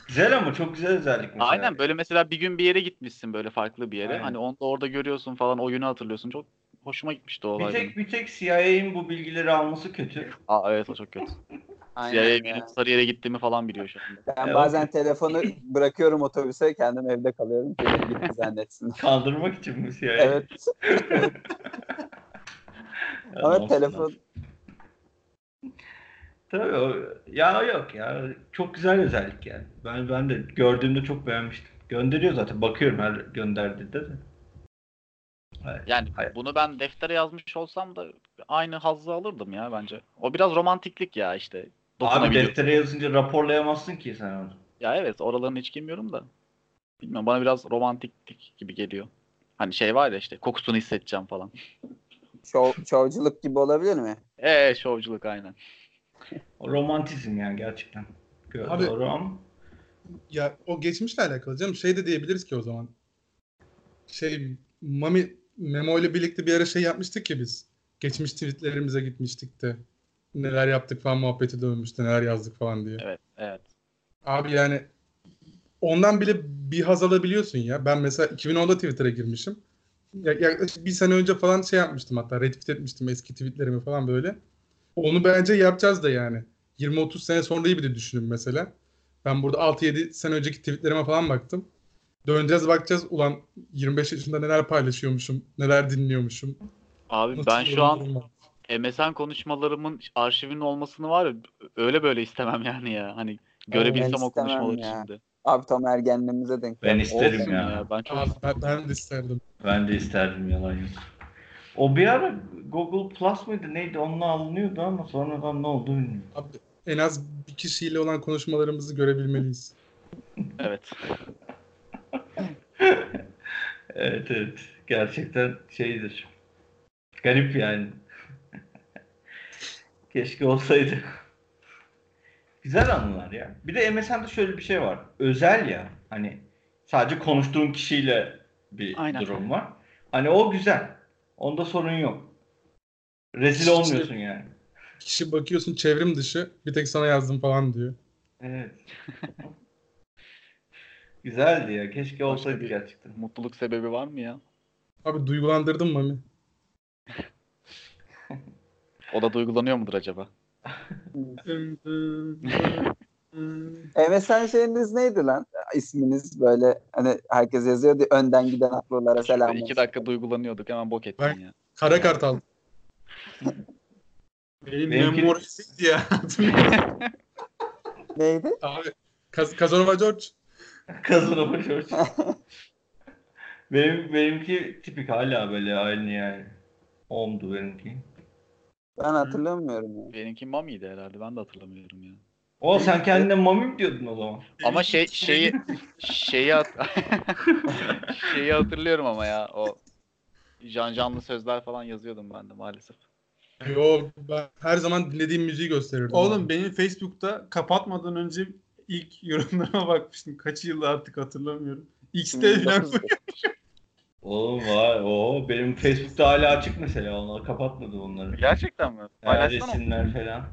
Güzel ama çok güzel özellik mesela. Aynen böyle mesela bir gün bir yere gitmişsin böyle farklı bir yere. Aynen. Hani onu da orada görüyorsun falan o günü hatırlıyorsun. Çok hoşuma gitmişti o Bir olay. benim. tek, bir tek CIA'in bu bilgileri alması kötü. Aa evet o çok kötü. Aynen CIA benim Sarıyer'e gittiğimi falan biliyor şu anda. Ben Evet. bazen telefonu bırakıyorum otobüse kendim evde kalıyorum ki gitti zannetsin. Kandırmak için mi CIA? evet. Ama telefon. Tabii o, ya yok ya çok güzel özellik yani. Ben ben de gördüğümde çok beğenmiştim. Gönderiyor zaten bakıyorum her gönderdiğinde de. Evet. Yani Hayır. bunu ben deftere yazmış olsam da aynı hazzı alırdım ya bence. O biraz romantiklik ya işte. Abi deftere yazınca raporlayamazsın ki sen onu. Ya evet oralarını hiç bilmiyorum da. Bilmiyorum bana biraz romantiklik gibi geliyor. Hani şey var ya işte kokusunu hissedeceğim falan. şov, şovculuk gibi olabilir mi? Eee şovculuk aynen. O romantizm yani gerçekten. Abi- Doğru ama. Ya o geçmişle alakalı canım. Şey de diyebiliriz ki o zaman. Şey Mami Memo ile birlikte bir ara şey yapmıştık ya biz. Geçmiş tweetlerimize gitmiştik de. Neler yaptık falan muhabbeti dönmüştü. Neler yazdık falan diye. Evet evet. Abi yani ondan bile bir haz alabiliyorsun ya. Ben mesela 2010'da Twitter'a girmişim. Ya- Yaklaşık bir sene önce falan şey yapmıştım hatta retweet etmiştim eski tweetlerimi falan böyle. Onu bence yapacağız da yani. 20-30 sene sonrayı bir de düşünün mesela. Ben burada 6-7 sene önceki tweetlerime falan baktım. Döneceğiz bakacağız ulan 25 yaşında neler paylaşıyormuşum, neler dinliyormuşum. Abi Nasıl ben şu an var? MSN konuşmalarımın arşivinin olmasını var ya öyle böyle istemem yani ya. Hani görebilsem o istemem konuşmaları ya. şimdi. Abi tam ergenliğimize denk Ben isterim Olsun ya. Ben çok Abi ben, ben de isterdim. Ben de isterdim yalan yok. O bir ara Google Plus mıydı neydi onunla alınıyordu ama sonradan ne oldu bilmiyorum. Abi en az bir kişiyle olan konuşmalarımızı görebilmeliyiz. evet. Evet evet. Gerçekten şeydir. Garip yani. Keşke olsaydı. Güzel anılar ya. Bir de MSN'de şöyle bir şey var. Özel ya. Hani sadece konuştuğun kişiyle bir Aynen. durum var. Hani o güzel. Onda sorun yok. Rezil olmuyorsun yani. Kişi bakıyorsun çevrim dışı bir tek sana yazdım falan diyor. Evet. Güzeldi ya. Keşke olsaydı bir- gerçekten. Mutluluk sebebi var mı ya? Abi duygulandırdın Mami. O da duygulanıyor mudur acaba? MSN şeyiniz neydi lan? İsminiz böyle hani herkes yazıyordu önden giden atlılara selam Şurada iki olsun. dakika duygulanıyorduk hemen bok ettin Ben- ya. Kara Kartal. Benim Benimki- memorisiydi ya. Neydi? Abi Kaz Kazanova George. Kazanama George. Benim, benimki tipik hala böyle aynı yani. Omdu benimki. Ben hatırlamıyorum ya. Benimki Mami'ydi herhalde ben de hatırlamıyorum ya. O sen kendine mami mi diyordun o zaman? Ama şey şeyi şeyi hat şeyi hatırlıyorum ama ya o can canlı sözler falan yazıyordum ben de maalesef. Yo ben her zaman dinlediğim müziği gösterirdim. Oğlum abi. benim Facebook'ta kapatmadan önce ilk yorumlarıma bakmıştım. Kaç yıl artık hatırlamıyorum. X'te falan 2009'du. Oğlum var. O benim Facebook'ta hala açık mesela. Onlar kapatmadı onları. Gerçekten mi? Paylaşsana resimler falan.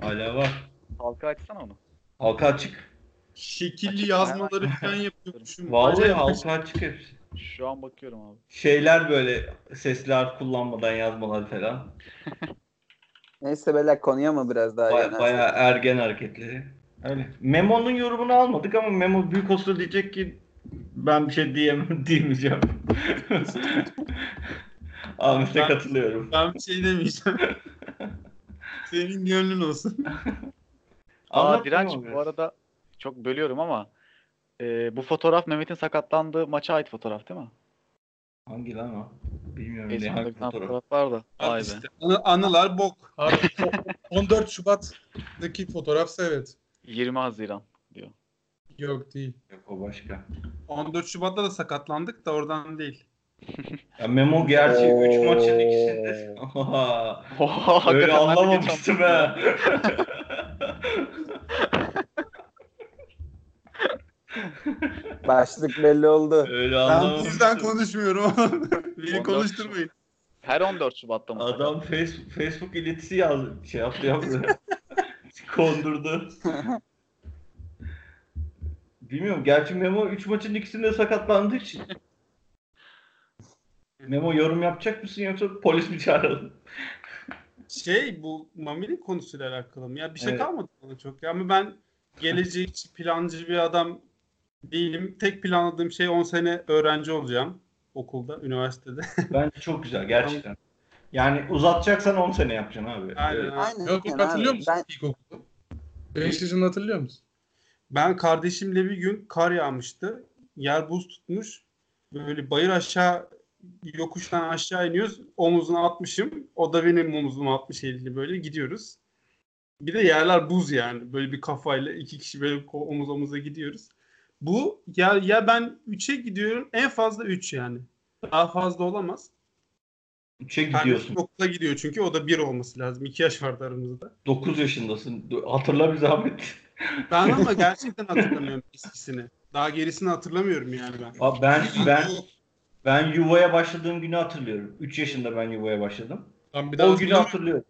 Hala var. Halka açsana onu. Halka açık. şekilli Açık, yazmaları hemen falan yapıyormuşum. Vallahi halka açık hepsi. Şu an bakıyorum abi. Şeyler böyle sesler kullanmadan yazmalar falan. Neyse beyler konuya mı biraz daha Baya, bayağı ergen hareketleri. Öyle. Memo'nun yorumunu almadık ama Memo büyük olsa diyecek ki ben bir şey diyemem diyemeyeceğim. Ahmet'e Ben- katılıyorum. Ben bir şey demeyeceğim. Senin gönlün olsun. Aa Direnç bu arada çok bölüyorum ama e, bu fotoğraf Mehmet'in sakatlandığı maça ait fotoğraf değil mi? Hangi lan o? Bilmiyorum ne hangi fotoğraf. fotoğraf var da. Vay be. işte. Anı- anılar bok. Abi o- 14 Şubat'taki fotoğrafsa evet. 20 Haziran. Yok değil. Yok o başka. 14 Şubat'ta da sakatlandık da oradan değil. Ya Memo gerçi 3 maçın ikisinde. Oha, Oha, Öyle hakikaten ben de anlamamıştım geçen- ha. Başlık belli oldu. Öyle Ben sizden konuşmuyorum. Beni 14 konuşturmayın. Her 14 Şubat'ta mı? Adam Facebook, Facebook iletisi yazdı. Şey yaptı yaptı. Kondurdu. Bilmiyorum. Gerçi Memo 3 maçın ikisinde sakatlandığı için. Memo yorum yapacak mısın yoksa polis mi çağıralım? Şey bu Mami'nin konusuyla alakalı mı? Ya bir şey Evet. kalmadı bana çok. Ya ama ben gelecekçi, plancı bir adam değilim. Tek planladığım şey 10 sene öğrenci olacağım okulda, üniversitede. Bence çok güzel gerçekten. Yani uzatacaksan 10 sene yapacaksın abi. Aynen. Evet. Aynen. Yok yani hatırlıyor abi. musun Ben ilkokulu? 5 yaşında hatırlıyor musun? Ben kardeşimle bir gün kar yağmıştı. Yer buz tutmuş. Böyle bayır aşağı yokuştan aşağı iniyoruz. Omuzuna atmışım. O da benim omuzuma atmış elini böyle gidiyoruz. Bir de yerler buz yani. Böyle bir kafayla iki kişi böyle omuz omuza gidiyoruz. Bu ya ya ben 3'e gidiyorum en fazla 3 yani. Daha fazla olamaz. 3'e Kardeşim gidiyorsun. okula gidiyor çünkü o da 1 olması lazım. 2 yaş vardı aramızda. 9 yaşındasın. Hatırla bir zahmet. Ben ama gerçekten hatırlamıyorum eskisini. Daha gerisini hatırlamıyorum yani ben. Abi ben ben ben yuvaya başladığım günü hatırlıyorum. 3 yaşında ben yuvaya başladım. Tam bir daha O günü hatırlıyorum.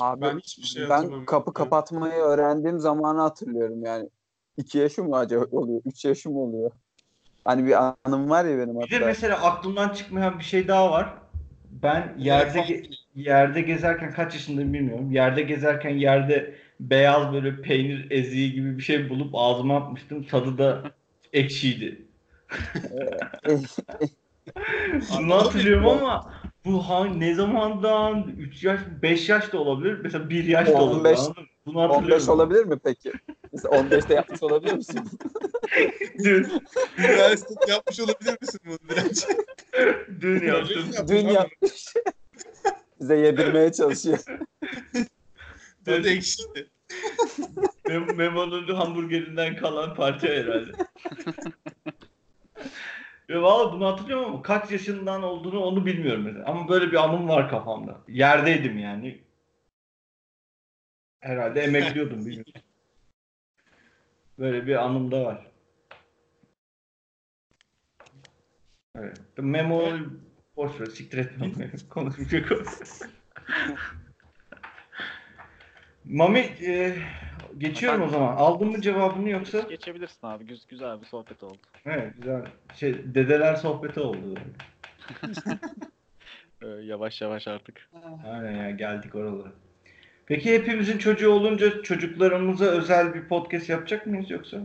abi Ben hiçbir şey ben kapı kapatmayı öğrendiğim zamanı hatırlıyorum yani. 2 yaşım mı acaba oluyor? 3 yaşım oluyor. Hani bir anım var ya benim Bir de hatta. mesela aklımdan çıkmayan bir şey daha var. Ben yerde ge- yerde gezerken kaç yaşındayım bilmiyorum. Yerde gezerken yerde beyaz böyle peynir eziği gibi bir şey bulup ağzıma atmıştım. Tadı da ekşiydi. Bunu hatırlıyorum ama bu hangi ne zamandan 3 yaş 5 yaş da olabilir. Mesela 1 yaş da olabilir. 15 anladın mı? Bunu hatırlıyorum. 15 olabilir mi peki? Mesela 15'te yapmış olabilir misin? Dün, Üniversite yapmış olabilir misin bunu direnç? dün yaptım. Dün yapmış. Bize yedirmeye çalışıyor. Tadı ekşiydi. Mem- Memo'nun hamburgerinden kalan parça herhalde. Ve valla bunu hatırlıyorum ama kaç yaşından olduğunu onu bilmiyorum mesela. Ama böyle bir anım var kafamda. Yerdeydim yani. Herhalde emekliyordum bilmiyorum. Böyle bir anım da var. Evet. Memo boş ver siktir etmem. Konuşmayacak. Mami e, geçiyorum o zaman. Aldın mı cevabını yoksa? Geçebilirsin abi. Güz- güzel bir sohbet oldu. Evet güzel. Şey dedeler sohbeti oldu. Ee, yavaş yavaş artık. Aynen ya geldik oralara. Peki hepimizin çocuğu olunca çocuklarımıza özel bir podcast yapacak mıyız yoksa?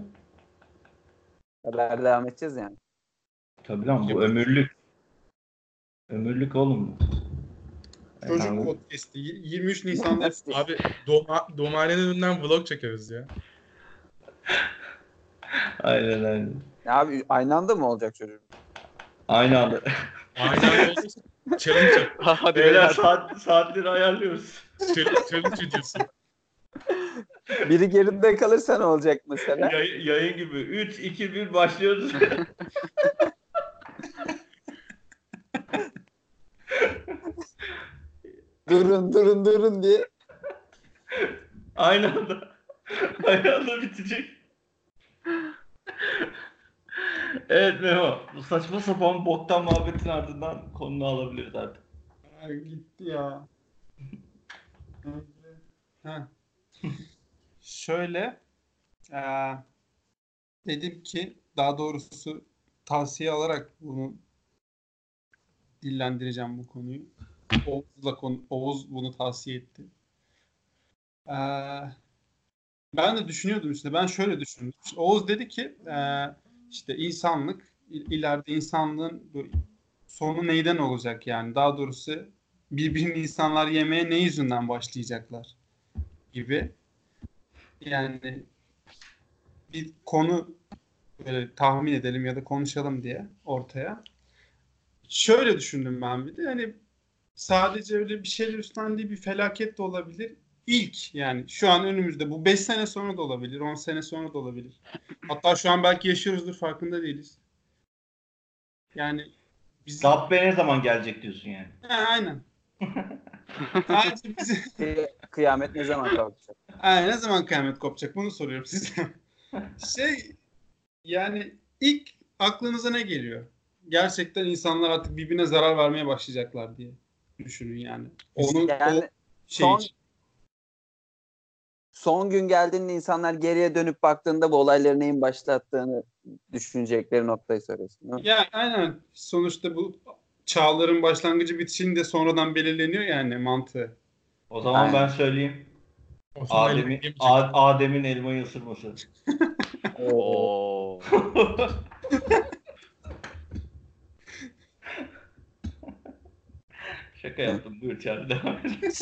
Kadar devam edeceğiz yani. Tabii lan bu ömürlük. Ömürlük oğlum bu. Çocuk Yani- podcast'i. 23 Nisan'da Abi doma, domanenin önünden vlog çekeriz ya. Aynen aynen. Ya abi aynı anda mı olacak çocuk? Aynı anda. Aynen olursa challenge. Hadi Beyler saat, saatleri ayarlıyoruz. Challenge, challenge ediyorsun. Biri geride kalırsa ne olacak mesela? Yay- yayın gibi. 3, 2, 1 başlıyoruz. durun durun durun diye. Aynı anda. Aynı anda bitecek. evet Memo. Bu saçma sapan boktan muhabbetin ardından konunu alabiliriz artık. Gitti ya. Heh. Şöyle eee, dedim ki daha doğrusu tavsiye alarak bunu dillendireceğim bu konuyu. Oğuz'la konu, Oğuz bunu tavsiye etti. Eee, ben de düşünüyordum işte. Ben şöyle düşündüm. Oğuz dedi ki eee, işte insanlık il- ileride insanlığın sonu neyden olacak yani? Daha doğrusu birbirini insanlar yemeye ne yüzünden başlayacaklar gibi. Yani bir konu böyle tahmin edelim ya da konuşalım diye ortaya. Şöyle düşündüm ben bir de hani sadece öyle bir şeyler üstlendiği bir felaket de olabilir. İlk yani şu an önümüzde bu 5 sene sonra da olabilir, 10 sene sonra da olabilir. Hatta şu an belki yaşıyoruzdur farkında değiliz. Yani biz Dabbe ne zaman gelecek diyorsun yani. Ha, aynen. Bizi Kıy- Kıyamet ne zaman kalkacak? Ha, ne zaman kıyamet kopacak bunu soruyorum size. şey yani ilk aklınıza ne geliyor? Gerçekten insanlar artık birbirine zarar vermeye başlayacaklar diye düşünün yani. Onu Yani o şey son- için. Son gün geldiğinde insanlar geriye dönüp baktığında bu olayları neyin başlattığını düşünecekleri noktayı değil mi? Ya aynen sonuçta bu çağların başlangıcı bitişinde sonradan belirleniyor yani mantığı. O zaman Aynen. ben söyleyeyim. Adem'in yemeyecek. A- Adem'in elmayı ısırması. Oo. Şaka yaptım. Buyur Çağrı devam et.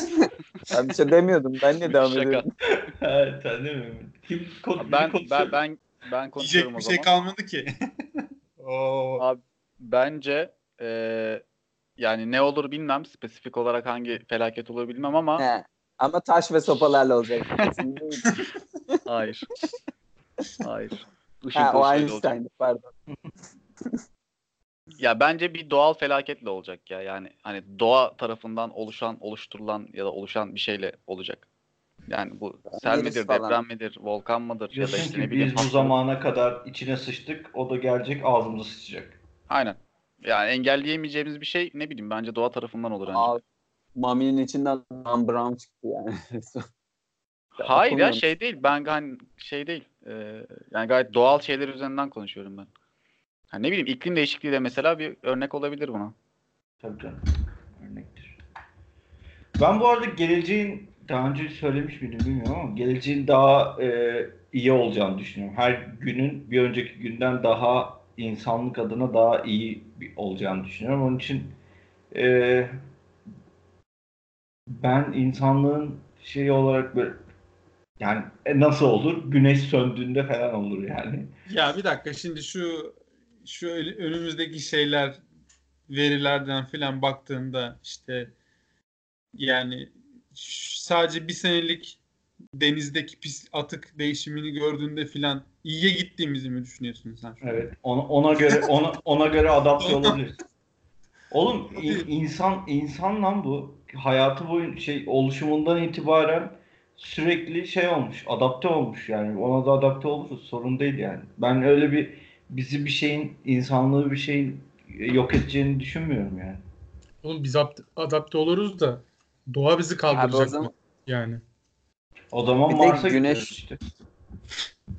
Ben bir şey demiyordum. Ben niye devam Şaka. ediyorum? evet sen değil mi? Kim kon- Ben ben ben ben konuşuyorum Diyecek o bir şey zaman. kalmadı ki. Oo. Abi, Bence eee, yani ne olur bilmem spesifik olarak hangi felaket olur bilmem ama He. Ama taş ve sopalarla olacak. Hayır. Hayır. ha, Işıltılı o. Einstein'dı pardon. Ya bence bir doğal felaketle olacak ya. Yani hani doğa tarafından oluşan, oluşturulan ya da oluşan bir şeyle olacak. Yani bu sel Virüs midir, falan. deprem midir, volkan mıdır ya da Diyorsun işte ne bileyim. biz bu zamana kadar içine sıçtık. O da gelecek ağzımıza sıçacak. Aynen. Yani engelleyemeyeceğimiz bir şey ne bileyim bence doğa tarafından olur. Abi, Mami'nin içinden Dan Brown çıktı yani. Hayır ya şey değil. Ben hani şey değil. Ee, yani gayet doğal şeyler üzerinden konuşuyorum ben. Ha, ne bileyim iklim değişikliği de mesela bir örnek olabilir buna. Tabii canım. Örnektir. Ben bu arada geleceğin daha önce söylemiş miydim bilmiyorum ama geleceğin daha e, iyi olacağını düşünüyorum. Her günün bir önceki günden daha insanlık adına daha iyi bir- olacağını düşünüyorum. Onun için e, ben insanlığın şey olarak böyle yani e, nasıl olur? Güneş söndüğünde falan olur yani. Ya bir dakika şimdi şu şu önümüzdeki şeyler verilerden filan baktığında işte yani sadece bir senelik denizdeki pis atık değişimini gördüğünde filan iyiye gittiğimizi mi düşünüyorsun sen şu? Evet. Ona, ona göre ona ona göre adapte olabilir. Oğlum in- insan insan lan bu. Hayatı boyun şey oluşumundan itibaren sürekli şey olmuş, adapte olmuş yani. Ona da adapte olursa sorun değil yani. Ben öyle bir bizi bir şeyin insanlığı bir şeyin yok edeceğini düşünmüyorum yani. Oğlum biz ap- adapte oluruz da doğa bizi Abi o kaldıracak zaman mı? Yani. O zaman Bir Mars'a güneş- işte.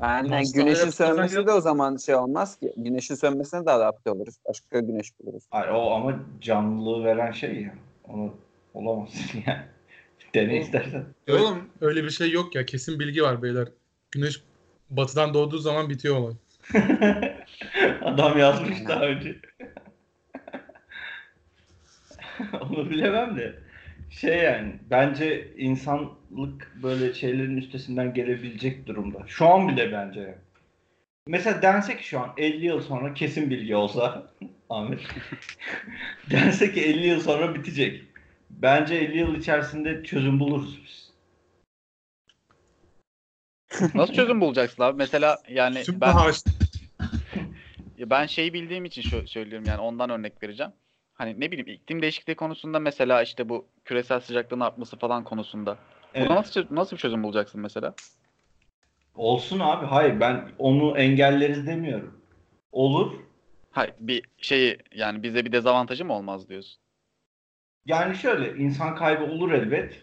yani Mars'ta güneşin sönmesi de o zaman şey olmaz ki. Güneşin sönmesine de adapte oluruz. Başka güneş buluruz. Hayır, o ama canlılığı veren şey ya. Onu olamazsın yani. Dene istersen. Oğlum öyle bir şey yok ya. Kesin bilgi var beyler. Güneş batıdan doğduğu zaman bitiyor olay. Adam yazmış daha önce. Onu bilemem de. Şey yani bence insanlık böyle şeylerin üstesinden gelebilecek durumda. Şu an bile bence. yani. Mesela dense ki şu an 50 yıl sonra kesin bilgi olsa Ahmet. dense ki 50 yıl sonra bitecek. Bence 50 yıl içerisinde çözüm buluruz biz. Nasıl çözüm bulacaksın abi? Mesela yani ben ben şeyi bildiğim için şö- söylüyorum yani ondan örnek vereceğim. Hani ne bileyim iklim değişikliği konusunda mesela işte bu küresel sıcaklığın artması falan konusunda. Evet. Buna nasıl çö- nasıl bir çözüm bulacaksın mesela? Olsun abi. Hayır ben onu engelleriz demiyorum. Olur. Hayır bir şeyi yani bize bir dezavantajı mı olmaz diyorsun? Yani şöyle insan kaybı olur elbet.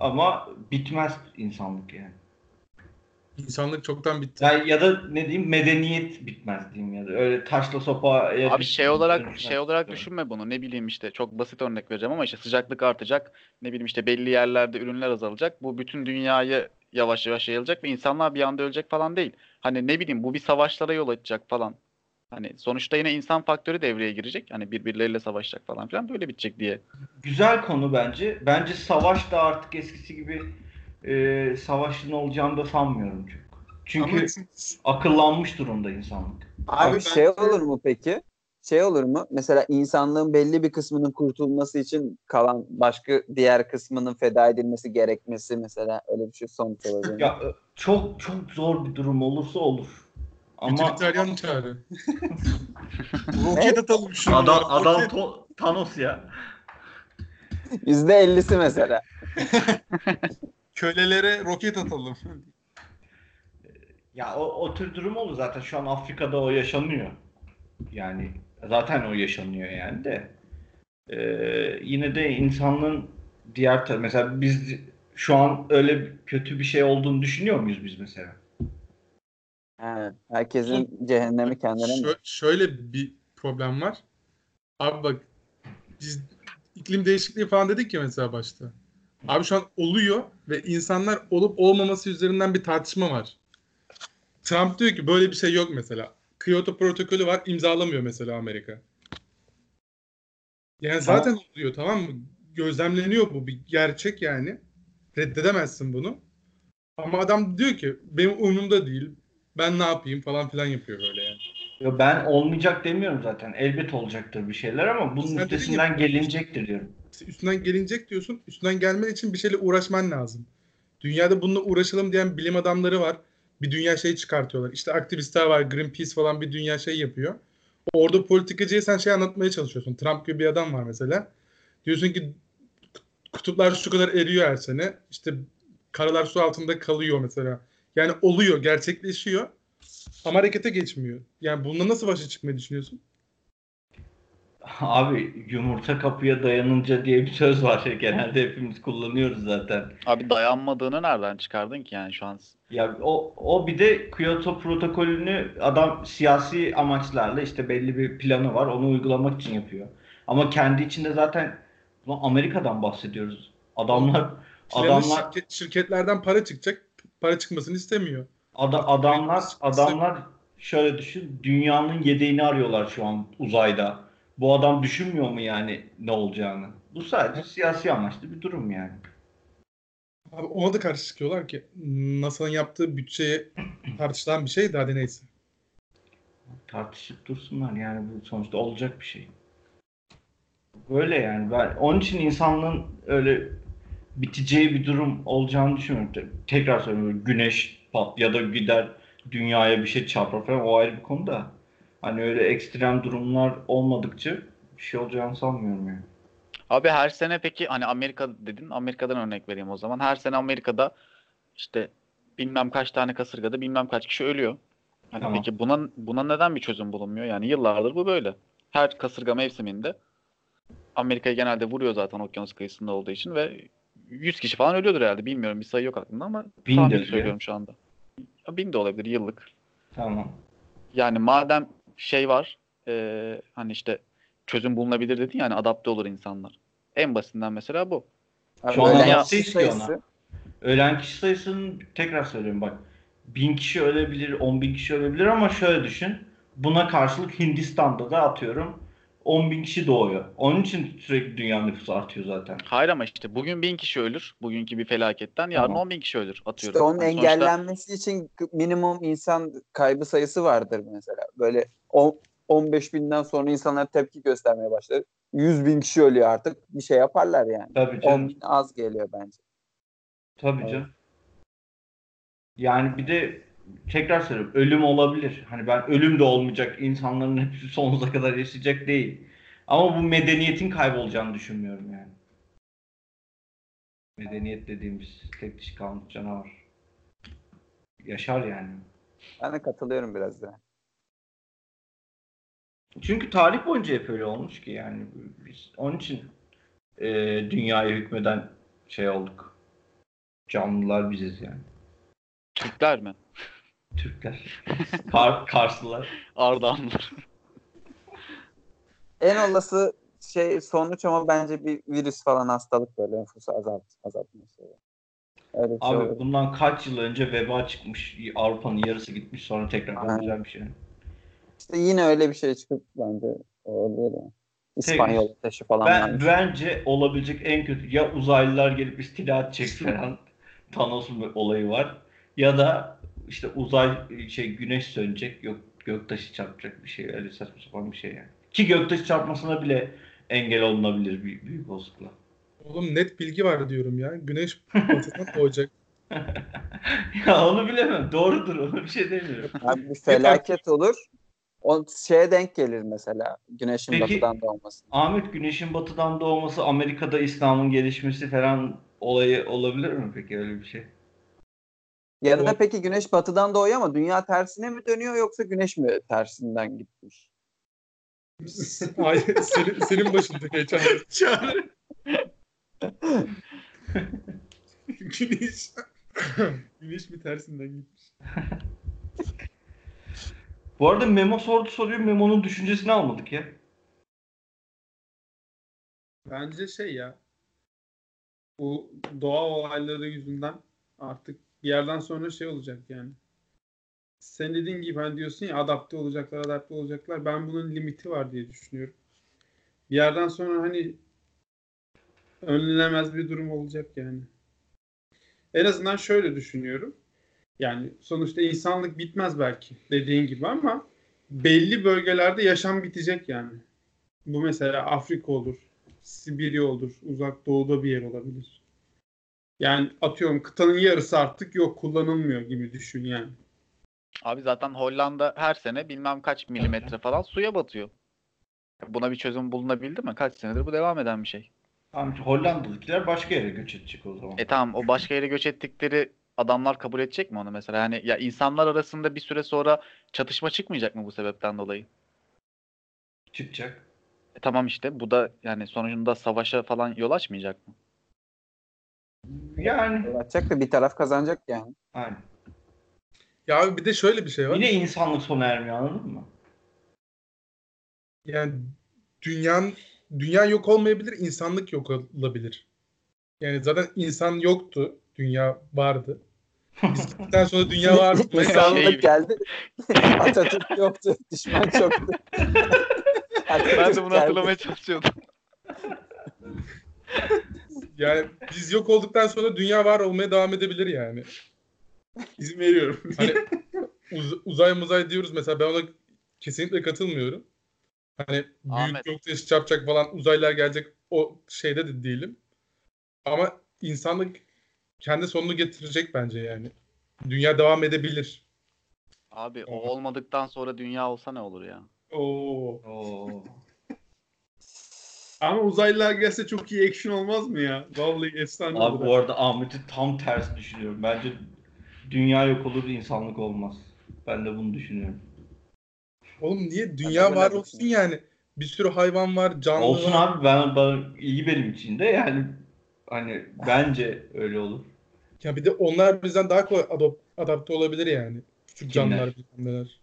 Ama bitmez insanlık yani. İnsanlık çoktan bitti. Ya, ya da ne diyeyim medeniyet bitmez diyeyim ya da öyle taşla sopa Abi şey olarak şey olarak düşünme bunu. Ne bileyim işte çok basit örnek vereceğim ama işte sıcaklık artacak. Ne bileyim işte belli yerlerde ürünler azalacak. Bu bütün dünyayı yavaş yavaş yayılacak ve insanlar bir anda ölecek falan değil. Hani ne bileyim bu bir savaşlara yol açacak falan. Hani sonuçta yine insan faktörü devreye girecek. Hani birbirleriyle savaşacak falan filan böyle bitecek diye. Güzel konu bence. Bence savaş da artık eskisi gibi e, savaşın olacağını da sanmıyorum çok. Çünkü ama çünkü- akıllanmış durumda insanlık. Abi, Abi ben- şey olur mu peki? Şey olur mu? Mesela insanlığın belli bir kısmının kurtulması için kalan başka diğer kısmının feda edilmesi gerekmesi mesela öyle bir şey sonuç olabilir. mi? Ya e, çok çok zor bir durum olursa olur. Ama Utilitarian çağrı. Roket atalım şunu. adam adam Roket. to- Thanos ya. Yüzde ellisi mesela. kölelere roket atalım. Ya o, o tür durum olur zaten şu an Afrika'da o yaşanıyor. Yani zaten o yaşanıyor yani de. Ee, yine de insanlığın diğer tarafı mesela biz şu an öyle kötü bir şey olduğunu düşünüyor muyuz biz mesela? He, herkesin cehennemi kendine mi? Şö- şöyle bir problem var. Abi bak biz iklim değişikliği falan dedik ya mesela başta. Abi şu an oluyor ve insanlar olup olmaması üzerinden bir tartışma var. Trump diyor ki böyle bir şey yok mesela. Kyoto protokolü var imzalamıyor mesela Amerika. Yani zaten oluyor tamam mı? Gözlemleniyor bu bir gerçek yani. Reddedemezsin bunu. Ama adam diyor ki benim umurumda değil. Ben ne yapayım falan filan yapıyor böyle yani. Yo, ben olmayacak demiyorum zaten. Elbet olacaktır bir şeyler ama bunun Sen üstesinden gelinecektir diyorum. Üstünden gelinecek diyorsun. Üstünden gelmen için bir şeyle uğraşman lazım. Dünyada bununla uğraşalım diyen bilim adamları var. Bir dünya şey çıkartıyorlar. İşte aktivistler var. Greenpeace falan bir dünya şey yapıyor. Orada politikacıya sen şey anlatmaya çalışıyorsun. Trump gibi bir adam var mesela. Diyorsun ki kutuplar şu kadar eriyor her sene. İşte karalar su altında kalıyor mesela. Yani oluyor, gerçekleşiyor. Ama harekete geçmiyor. Yani bununla nasıl başa çıkmayı düşünüyorsun? Abi yumurta kapıya dayanınca diye bir söz var. Genelde hepimiz kullanıyoruz zaten. Abi dayanmadığını nereden çıkardın ki yani şu an? Ya o, o bir de Kyoto protokolünü adam siyasi amaçlarla işte belli bir planı var. Onu uygulamak için yapıyor. Ama kendi içinde zaten Amerika'dan bahsediyoruz. Adamlar Planı adamlar şirket- şirketlerden para çıkacak. Para çıkmasını istemiyor. ada- adamlar adamlar şöyle düşün. Dünyanın yedeğini arıyorlar şu an uzayda. Bu adam düşünmüyor mu yani ne olacağını? Bu sadece siyasi amaçlı bir durum yani. Abi ona da karşı çıkıyorlar ki NASA'nın yaptığı bütçeye tartışılan bir şey de hadi neyse. tartışıp dursunlar yani bu sonuçta olacak bir şey. Böyle yani ben onun için insanlığın öyle biteceği bir durum olacağını düşünmüyorum. Te- Tekrar söylüyorum güneş pat ya da gider dünyaya bir şey çarpar falan o ayrı bir konu da. Hani öyle ekstrem durumlar olmadıkça bir şey olacağını sanmıyorum yani. Abi her sene peki hani Amerika dedin Amerika'dan örnek vereyim o zaman. Her sene Amerika'da işte bilmem kaç tane kasırgada bilmem kaç kişi ölüyor. Hani Tamam. peki buna buna neden bir çözüm bulunmuyor? Yani yıllardır bu böyle. Her kasırga mevsiminde Amerika'yı genelde vuruyor zaten okyanus kıyısında olduğu için ve 100 kişi falan ölüyordur herhalde. Bilmiyorum bir sayı yok aklımda ama Bin tahmin söylüyorum şu anda. Ya bin de olabilir yıllık. Tamam. Yani madem şey var eee, hani işte çözüm bulunabilir dedin yani adapte olur insanlar. En basitinden mesela bu. Abi Şu an kişi istiyor ona. sayısı- Ölen kişi sayısının tekrar söylüyorum bak. Bin kişi ölebilir, on bin kişi ölebilir ama şöyle düşün. Buna karşılık Hindistan'da da atıyorum 10 bin kişi doğuyor. Onun için sürekli dünya nüfusu artıyor zaten. Hayır ama işte bugün bin kişi ölür. Bugünkü bir felaketten yarın Tamam. on bin kişi ölür atıyorum. İşte onun Yani sonuçta- engellenmesi için minimum insan kaybı sayısı vardır mesela. Böyle on- 15 binden sonra insanlar tepki göstermeye başlar. 100 bin kişi ölüyor artık. Bir şey yaparlar yani. Tabii 10 canım. bin az geliyor bence. Tabii Evet. canım. Yani bir de tekrar söylüyorum ölüm olabilir. Hani ben ölüm de olmayacak. insanların hepsi sonsuza kadar yaşayacak değil. Ama bu medeniyetin kaybolacağını düşünmüyorum yani. Medeniyet dediğimiz tek dişi kalmış canavar. Yaşar yani. Ben de katılıyorum biraz da. Çünkü tarih boyunca hep öyle olmuş ki yani biz onun için e, dünyaya hükmeden şey olduk. Canlılar biziz yani. Türkler mi? Türkler. Kar, Karslılar. Ardahanlılar. En olası şey sonuç ama bence bir virüs falan hastalık böyle nüfusu azalt, azaltması. Öyle bir şey Abi olur. bundan kaç yıl önce veba çıkmış. Avrupa'nın yarısı gitmiş sonra tekrar güzel bir şey. İşte yine öyle bir şey çıkıp bence olabilir yani. İspanyol ateşi falan Ben varmış. bence olabilecek en kötü ya uzaylılar gelip istila edecek falan. Thanos'un olayı var. Ya da işte uzay şey güneş sönecek yok göktaşı çarpacak bir şey öyle saçma sapan bir şey yani. Ki göktaşı çarpmasına bile engel olunabilir büyük, büyük olasılıkla. Oğlum net bilgi var diyorum ya. Güneş batıdan doğacak. ya onu bilemem. Doğrudur. Ona bir şey demiyorum. Abi bir felaket olur. O şeye denk gelir mesela. Güneşin Peki- batıdan doğması. Ahmet Güneş'in batıdan doğması Amerika'da İslam'ın gelişmesi falan olayı olabilir mi peki öyle bir şey? Yarıda Doğru. peki güneş batıdan doğuyor ama dünya tersine mi dönüyor yoksa güneş mi tersinden gitmiş? Ay, senin, senin başında geçen. Çağrı. Güneş. Güneş mi tersinden gitmiş? Bu arada Memo sordu soruyu. Memo'nun düşüncesini almadık ya. Bence şey ya bu doğa olayları yüzünden artık bir yerden sonra şey olacak yani. Sen dediğin gibi hani diyorsun ya adapte olacaklar, adapte olacaklar. Ben bunun limiti var diye düşünüyorum. Bir yerden sonra hani önlenemez bir durum olacak yani. En azından şöyle düşünüyorum. Yani sonuçta insanlık bitmez belki dediğin gibi ama belli bölgelerde yaşam bitecek yani. Bu mesela Afrika olur, Sibirya olur, uzak doğuda bir yer olabilir. Yani atıyorum kıtanın yarısı artık yok kullanılmıyor gibi düşün yani. Abi zaten Hollanda her sene bilmem kaç milimetre falan suya batıyor. Buna bir çözüm bulunabildi mi? Kaç senedir bu devam eden bir şey. Tamam, Hollandalıkiler başka yere göç edecek o zaman. E tamam o başka yere göç ettikleri adamlar kabul edecek mi onu mesela? Yani ya insanlar arasında bir süre sonra çatışma çıkmayacak mı bu sebepten dolayı? Çıkacak. E tamam işte bu da yani sonucunda savaşa falan yol açmayacak mı? Yani. Atacak da bir taraf kazanacak yani. Aynen. Ya abi bir de şöyle bir şey var. Yine insanlık sona ermiyor anladın mı? Yani dünyanın dünya yok olmayabilir, insanlık yok olabilir. Yani zaten insan yoktu, dünya vardı. Biz gittikten sonra dünya vardı. İnsanlık Şey- geldi. Atatürk yoktu. Düşman çoktu. Atatürk Ben de bunu geldi. hatırlamaya çalışıyordum. Yani biz yok olduktan sonra dünya var olmaya devam edebilir yani. İzin veriyorum. Hani uz- uzay muzay diyoruz mesela ben ona kesinlikle katılmıyorum. Hani büyük Ahmet. göktaşı çarpacak falan uzaylılar gelecek o şeyde de değilim. Ama insanlık kendi sonunu getirecek bence yani. Dünya devam edebilir. Abi o olmadıktan sonra dünya olsa ne olur ya? Oo. Oo. Ama uzaylılar gelse çok iyi action olmaz mı ya? Vallahi efsane Abi olur. bu arada Ahmet'i tam tersi düşünüyorum. Bence dünya yok olur, insanlık olmaz. Ben de bunu düşünüyorum. Oğlum niye? Dünya Ben var olsun yani. Bir sürü hayvan var, canlı Olsun var. abi ben, ben iyi benim için de yani hani bence öyle olur. Ya bir de onlar bizden daha kolay adop- adapte olabilir yani. Küçük Kimler? canlılar, bilmem neler.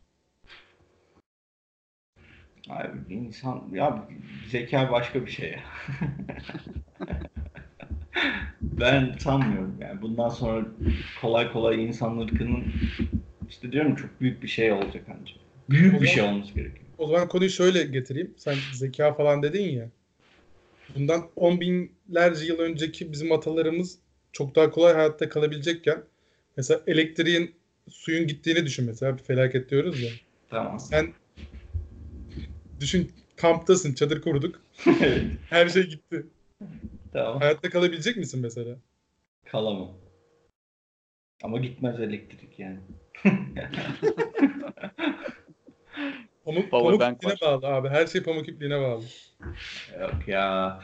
Abi insan ya zeka başka bir şey ya. ben sanmıyorum yani bundan sonra kolay kolay insan ırkının işte diyorum çok büyük bir şey olacak ancak. Büyük bir şey olması gerekiyor. O zaman konuyu şöyle getireyim. Sen zeka falan dedin ya. Bundan on binlerce yıl önceki bizim atalarımız çok daha kolay hayatta kalabilecekken mesela elektriğin suyun gittiğini düşün mesela bir felaket diyoruz ya. Tamam. Sen düşün kamptasın çadır kurduk. Her şey gitti. tamam. Hayatta kalabilecek misin mesela? Kalamam. Ama gitmez elektrik yani. Pamuk, Power pamuk bank ipliğine var. bağlı abi. Her şey pamuk ipliğine bağlı. Yok ya.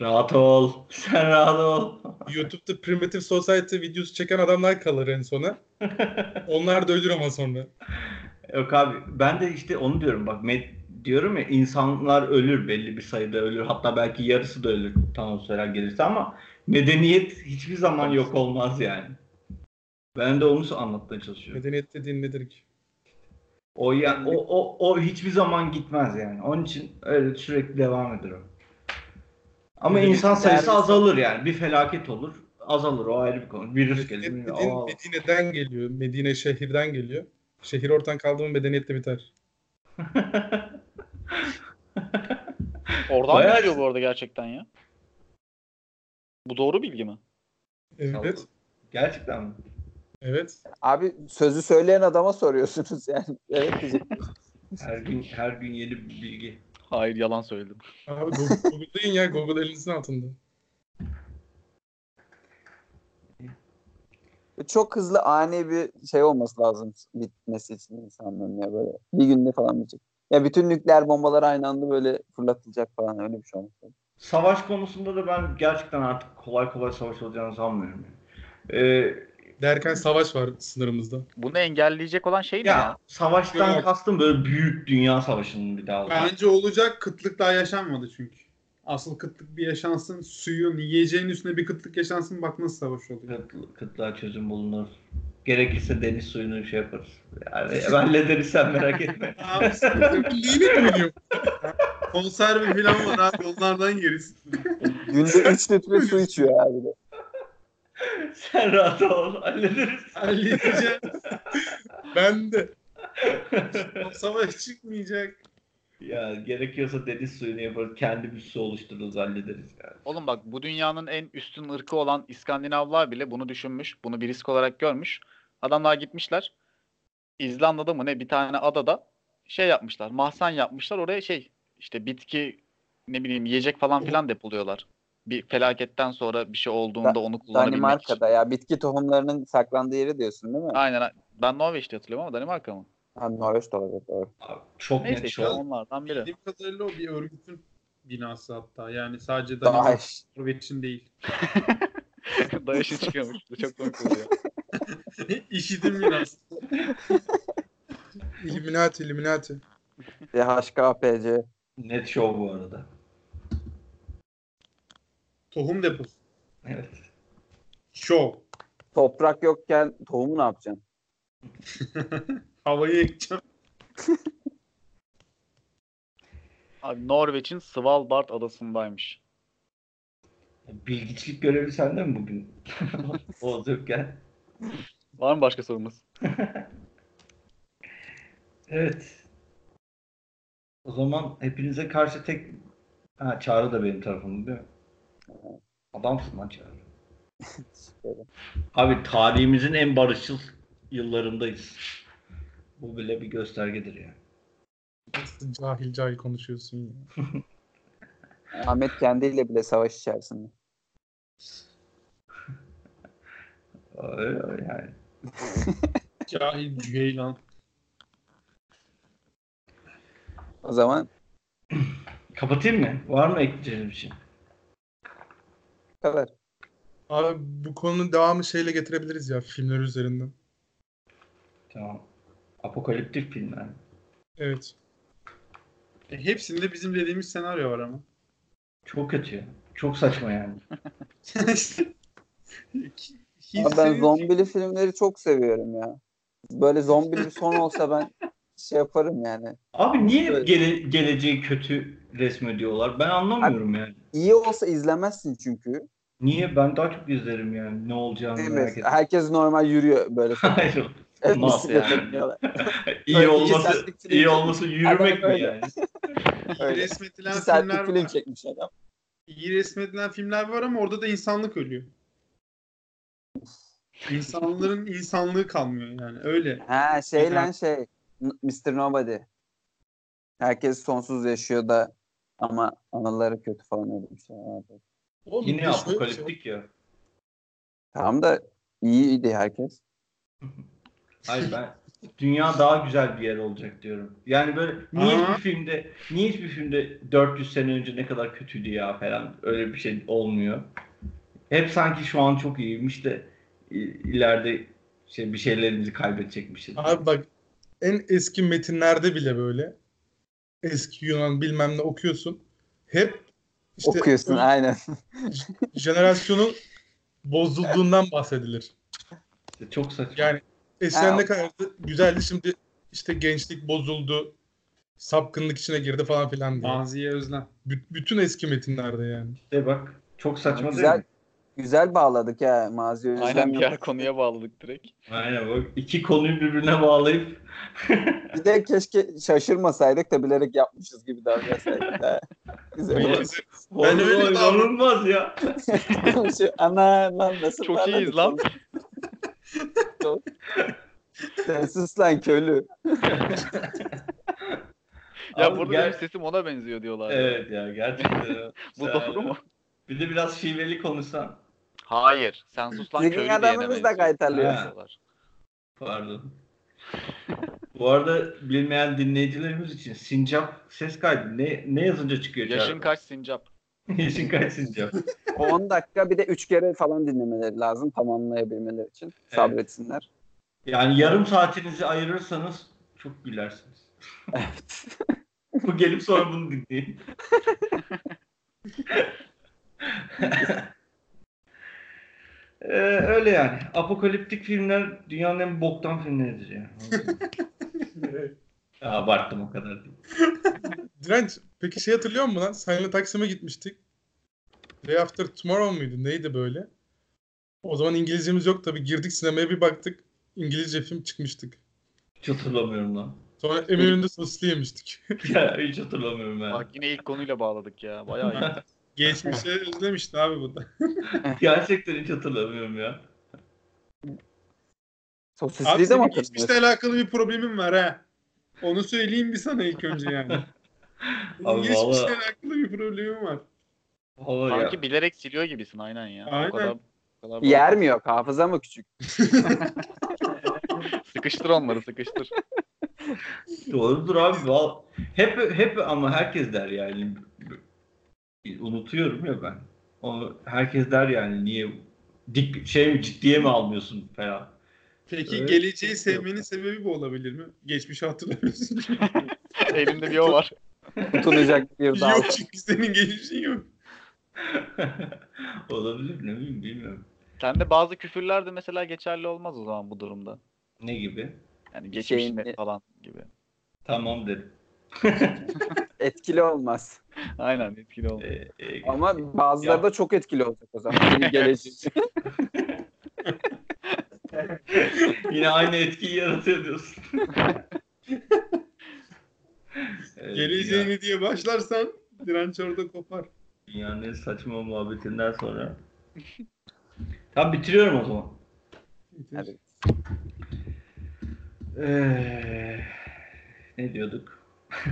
Rahat ol. Sen rahat ol. YouTube'da Primitive Society videosu çeken adamlar kalır en sona. Onlar da ölür ama sonra. Yok abi ben de işte onu diyorum bak med- diyorum ya insanlar ölür belli bir sayıda ölür hatta belki yarısı da ölür süreler gelirse ama medeniyet hiçbir zaman yok olmaz yani. Ben de onu anlatmaya çalışıyorum. Medeniyet dediğin nedir ki? O, ya, o, o, o hiçbir zaman gitmez yani. Onun için öyle sürekli devam eder o. Ama Medeniyet insan sayısı değerli- azalır yani. Bir felaket olur. Azalır o ayrı bir konu. Virüs gelir. Aa. Medine'den geliyor. Medine şehirden geliyor. Şehir ortadan kaldı mı medeniyet de biter. Oradan Bayağı- mı geliyor bu arada gerçekten ya? Bu doğru bilgi mi? Evet. Gerçekten mi? Evet. Abi sözü söyleyen adama soruyorsunuz yani. Evet. Her gün her gün yeni bir bilgi. Hayır yalan söyledim. Abi Google, Google'dayın ya. Google elinizin altında. Çok hızlı ani bir şey olması lazım bitmesi için insanların ya böyle. Bir günde falan bitecek. Ya bütün nükleer bombalar aynı anda böyle fırlatılacak falan öyle bir şey lazım. Savaş konusunda da ben gerçekten artık kolay kolay savaş olacağını sanmıyorum. yani. Ee, Derken savaş var sınırımızda. Bunu engelleyecek olan şey ne ya? Ya savaştan Yok. kastım böyle büyük dünya savaşının bir daha olacak. Bence olacak. Kıtlık daha yaşanmadı çünkü. Asıl kıtlık bir yaşansın. Suyun, yiyeceğin üstüne bir kıtlık yaşansın. Bak nasıl savaş oluyor. Kıtlı, kıtlığa çözüm bulunur. Gerekirse deniz suyunu şey yaparız. Yani hallederiz sen merak etme. Abi. Yeni dönüyor. Konserve falan var abi. Onlardan yeriz. Günde 3 litre su içiyor abi de. sen rahat ol hallederiz. Halledeceğim. Ben de. Savaş çıkmayacak. Ya gerekiyorsa deniz suyunu yaparız. Kendimiz su oluştururuz hallederiz yani. Oğlum bak bu dünyanın en üstün ırkı olan İskandinavlar bile bunu düşünmüş. Bunu bir risk olarak görmüş. Adamlar gitmişler. İzlanda'da mı ne bir tane adada şey yapmışlar. Mahzen yapmışlar. Oraya şey işte bitki ne bileyim yiyecek falan filan depoluyorlar. Bir felaketten sonra bir şey olduğunda onu kullanabilmek için. Danimarka'da ya bitki tohumlarının saklandığı yeri diyorsun değil mi? Aynen. Ben Norveç'te hatırlıyorum ama Danimarka mı? Ha, Norveç de olabilir doğru. Abi, çok Neyse net şu. onlardan biri. Bildiğim kadarıyla o bir örgütün binası hatta. Yani sadece Danimarka için değil. Dayaşı çıkıyormuş. Bu çok komik oluyor. İşidim binası. Illuminati, Illuminati. DHKPC. Net show bu arada. Tohum deposu. Evet. Show. Toprak yokken tohumu ne yapacaksın? Havayı ekeceğim. Abi Norveç'in Svalbard adasındaymış. Bilgiçlik görevi sende mi bugün? Oğuz yokken. Var mı başka sorumuz? Evet. O zaman hepinize karşı tek... Ha Çağrı da benim tarafımda değil mi? Adamsın lan Çağrı. Abi tarihimizin en barışçıl yıllarındayız. Bu bile bir göstergedir ya. Nasıl cahil cahil konuşuyorsun ya. Ahmet kendiyle bile savaş içerisinde. Yani. Cahil cüheylan. O zaman Kapatayım mı? Var mı ekleyeceğiniz bir şey? bu kadar. Abi bu konunun devamı şeyle getirebiliriz ya filmler üzerinden. Tamam. Apokaliptik filmler. Evet. E, hepsinde bizim dediğimiz senaryo var ama. Çok kötü ya. Çok saçma yani. Ama ben zombili filmleri çok seviyorum ya. Böyle zombili bir son olsa ben şey yaparım yani. Abi niye Evet. gele- geleceği kötü resmediyorlar? Ben anlamıyorum yani. İyi olsa izlemezsin çünkü. Niye? Ben daha çok izlerim yani. Ne olacağını Değil merak ettim. Herkes normal yürüyor böyle. Hayır. Evet, Nasıl yani? iyi olması, iyi olması yürümek mi yani? İyi Öyle. resmedilen filmler film var. çekmiş adam. İyi resmedilen filmler var ama orada da insanlık ölüyor. İnsanların insanlığı kalmıyor yani öyle. Ha şey lan şey. Mr. Nobody. Herkes sonsuz yaşıyor da ama anıları kötü falan öyle bir şey vardı. Oğlum, Yine şey apokaliptik ya. Tamam da iyiydi herkes. Hayır ben dünya daha güzel bir yer olacak diyorum. Yani böyle niye Aa. hiçbir filmde niye hiçbir filmde 400 sene önce ne kadar kötüydü ya falan öyle bir şey olmuyor. Hep sanki şu an çok iyiymiş de ileride şey bir şeylerimizi kaybedecekmişiz. Abi bak en eski metinlerde bile böyle eski Yunan bilmem ne okuyorsun. Hep işte Okuyorsun o aynen. jenerasyonun bozulduğundan bahsedilir. İşte çok saçma. Yani eskiden ne kadar güzeldi şimdi işte gençlik bozuldu. Sapkınlık içine girdi falan filan diye. Maziye özlem. Bü- bütün eski metinlerde yani. İşte bak çok saçma değil güzel mi? Güzel bağladık ya Mazi Özlem Aynen yok. diğer konuya bağladık direkt. Aynen bak iki konuyu birbirine bağlayıp Bir de keşke şaşırmasaydık da bilerek yapmışız gibi davransaydık. Ha. Güzel Ben- olmuş. Ben öyle Oğlum, davran- inanılmaz ya. Şu- Ana lan nasıl Çok iyiyiz lan. Çok- Sen sus lan köylü. Ya Abi burada benim sesim ona benziyor diyorlar. Evet ya gerçekten. Bu doğru mu? Bir de biraz şiveli konuşsan. Hayır. Sen sus lan Sizin köylü adamınız da kaytarlıyor. Pardon. Bu arada bilmeyen dinleyicilerimiz için sincap ses kaydı ne ne yazınca çıkıyor? Yaşın Çağrı? kaç sincap? Yaşın kaç Sincap? 10 dakika bir de 3 kere falan dinlemeleri lazım tamamlayabilmeleri için. Sabretsinler. Yani yarım saatinizi ayırırsanız çok gülersiniz. Evet. Bu gelip sonra bunu dinleyin. Ee, öyle yani. Apokaliptik filmler dünyanın en boktan filmleridir yani. Ya, abarttım o kadar değil. Direnç peki şey hatırlıyor musun lan? Seninle Taksim'e gitmiştik. Day After Tomorrow muydu? Neydi böyle? O zaman İngilizcemiz yok tabii. Girdik sinemaya bir baktık. İngilizce film çıkmıştık. Hiç hatırlamıyorum lan. Sonra Eminönü'nde sosisli yemiştik. ya hiç hatırlamıyorum ben. Bak yine ilk konuyla bağladık ya. Bayağı iyi. Geçmişe özlemişti abi bu da. Gerçekten hiç hatırlamıyorum ya. Abi mi senin hatırlıyorsun? geçmişle alakalı bir problemin var ha. Onu söyleyeyim bir sana ilk önce yani. Abi geçmişle vallahi- alakalı bir problemim var. Vallahi ya. Sanki bilerek siliyor gibisin aynen ya. Aynen. O kadar, o kadar Yer mi yok? Hafıza mı küçük? Sıkıştır onları sıkıştır. Doğrudur abi. Val- Hep hep ama herkes der yani. Unutuyorum ya ben. Onu herkes der yani niye dik şey mi ciddiye mi almıyorsun falan. Peki Evet. geleceği sevmenin sebebi bu olabilir mi? Geçmişi hatırlamıyorsun. Elimde bir o var. Tutunacak bir dal. yok çünkü senin geçmişin yok. Olabilir ne bileyim bilmiyorum. Sende bazı küfürler de mesela geçerli olmaz o zaman bu durumda. Ne gibi? Yani geçmiş Şeyin- mi falan gibi. Tamam dedim. Etkili olmaz. Aynen etkili oldu. Ee, e, Ama bazıları Ya. da çok etkili olacak o zaman. Geleceğin. Yine aynı etkiyi yaratıyor diyorsun. Evet, Geleceğini diye başlarsan direnç orada kopar. Dünyanın en saçma muhabbetinden sonra. Tamam bitiriyorum o zaman. Hadi. Ee, ne diyorduk?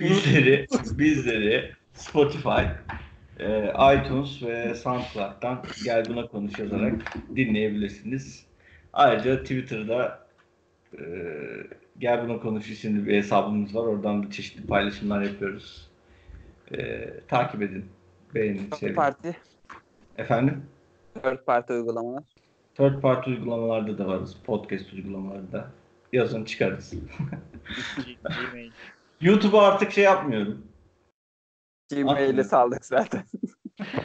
bizleri, bizleri Spotify, e, iTunes ve SoundCloud'dan Gel Buna Konuş yazarak dinleyebilirsiniz. Ayrıca Twitter'da e, Gel Buna Konuş isimli bir hesabımız var. Oradan bir çeşitli paylaşımlar yapıyoruz. E, takip edin. Beğenin. Third party, Efendim? third party uygulamalar. Third party uygulamalarda da varız. Podcast uygulamalarda. Yazın çıkarız. YouTube'a artık şey yapmıyorum. Gmail'i Atmıyorum. saldık zaten.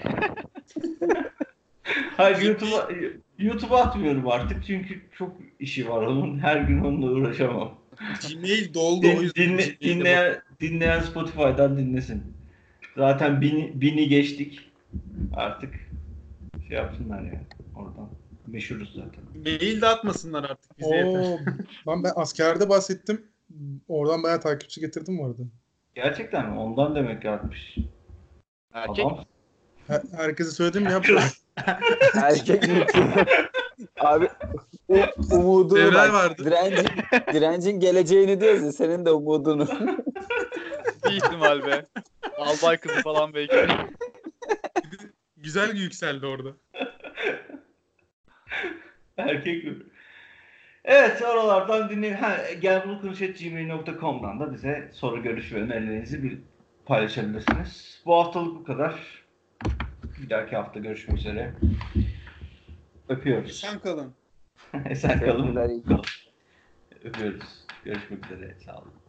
Hayır YouTube'a YouTube'a atmıyorum artık çünkü çok işi var onun. Her gün onunla uğraşamam. Gmail doldu o Din, yüzden. dinle- dinleyen, dinleyen Spotify'dan dinlesin. Zaten bini, bini geçtik. Artık şey yapsınlar yani oradan. Meşhuruz zaten. Mail de atmasınlar artık bize yeter. Oo, lan ben askerde bahsettim. Oradan bayağı takipçi getirdim bu arada. Gerçekten mi? Ondan demek ki artmış. Erkek Adam. Her- herkese söyledim mi yapmadım. Erkek mutlu. Abi u- umudunu Devler bak. vardı. Direncin, direncin geleceğini diyoruz ya senin de umudunu. bir ihtimal be. Albay kızı falan belki. Güzel yükseldi orada. Erkek mi? Evet oralardan dinleyin. Ha, gel bunu gmail.com'dan da bize soru görüş ve önerilerinizi bir paylaşabilirsiniz. Bu haftalık bu kadar. Bir dahaki hafta görüşmek üzere. Öpüyoruz. Sen kalın. Esen kalın. Öpüyoruz. Görüşmek üzere. Sağ olun.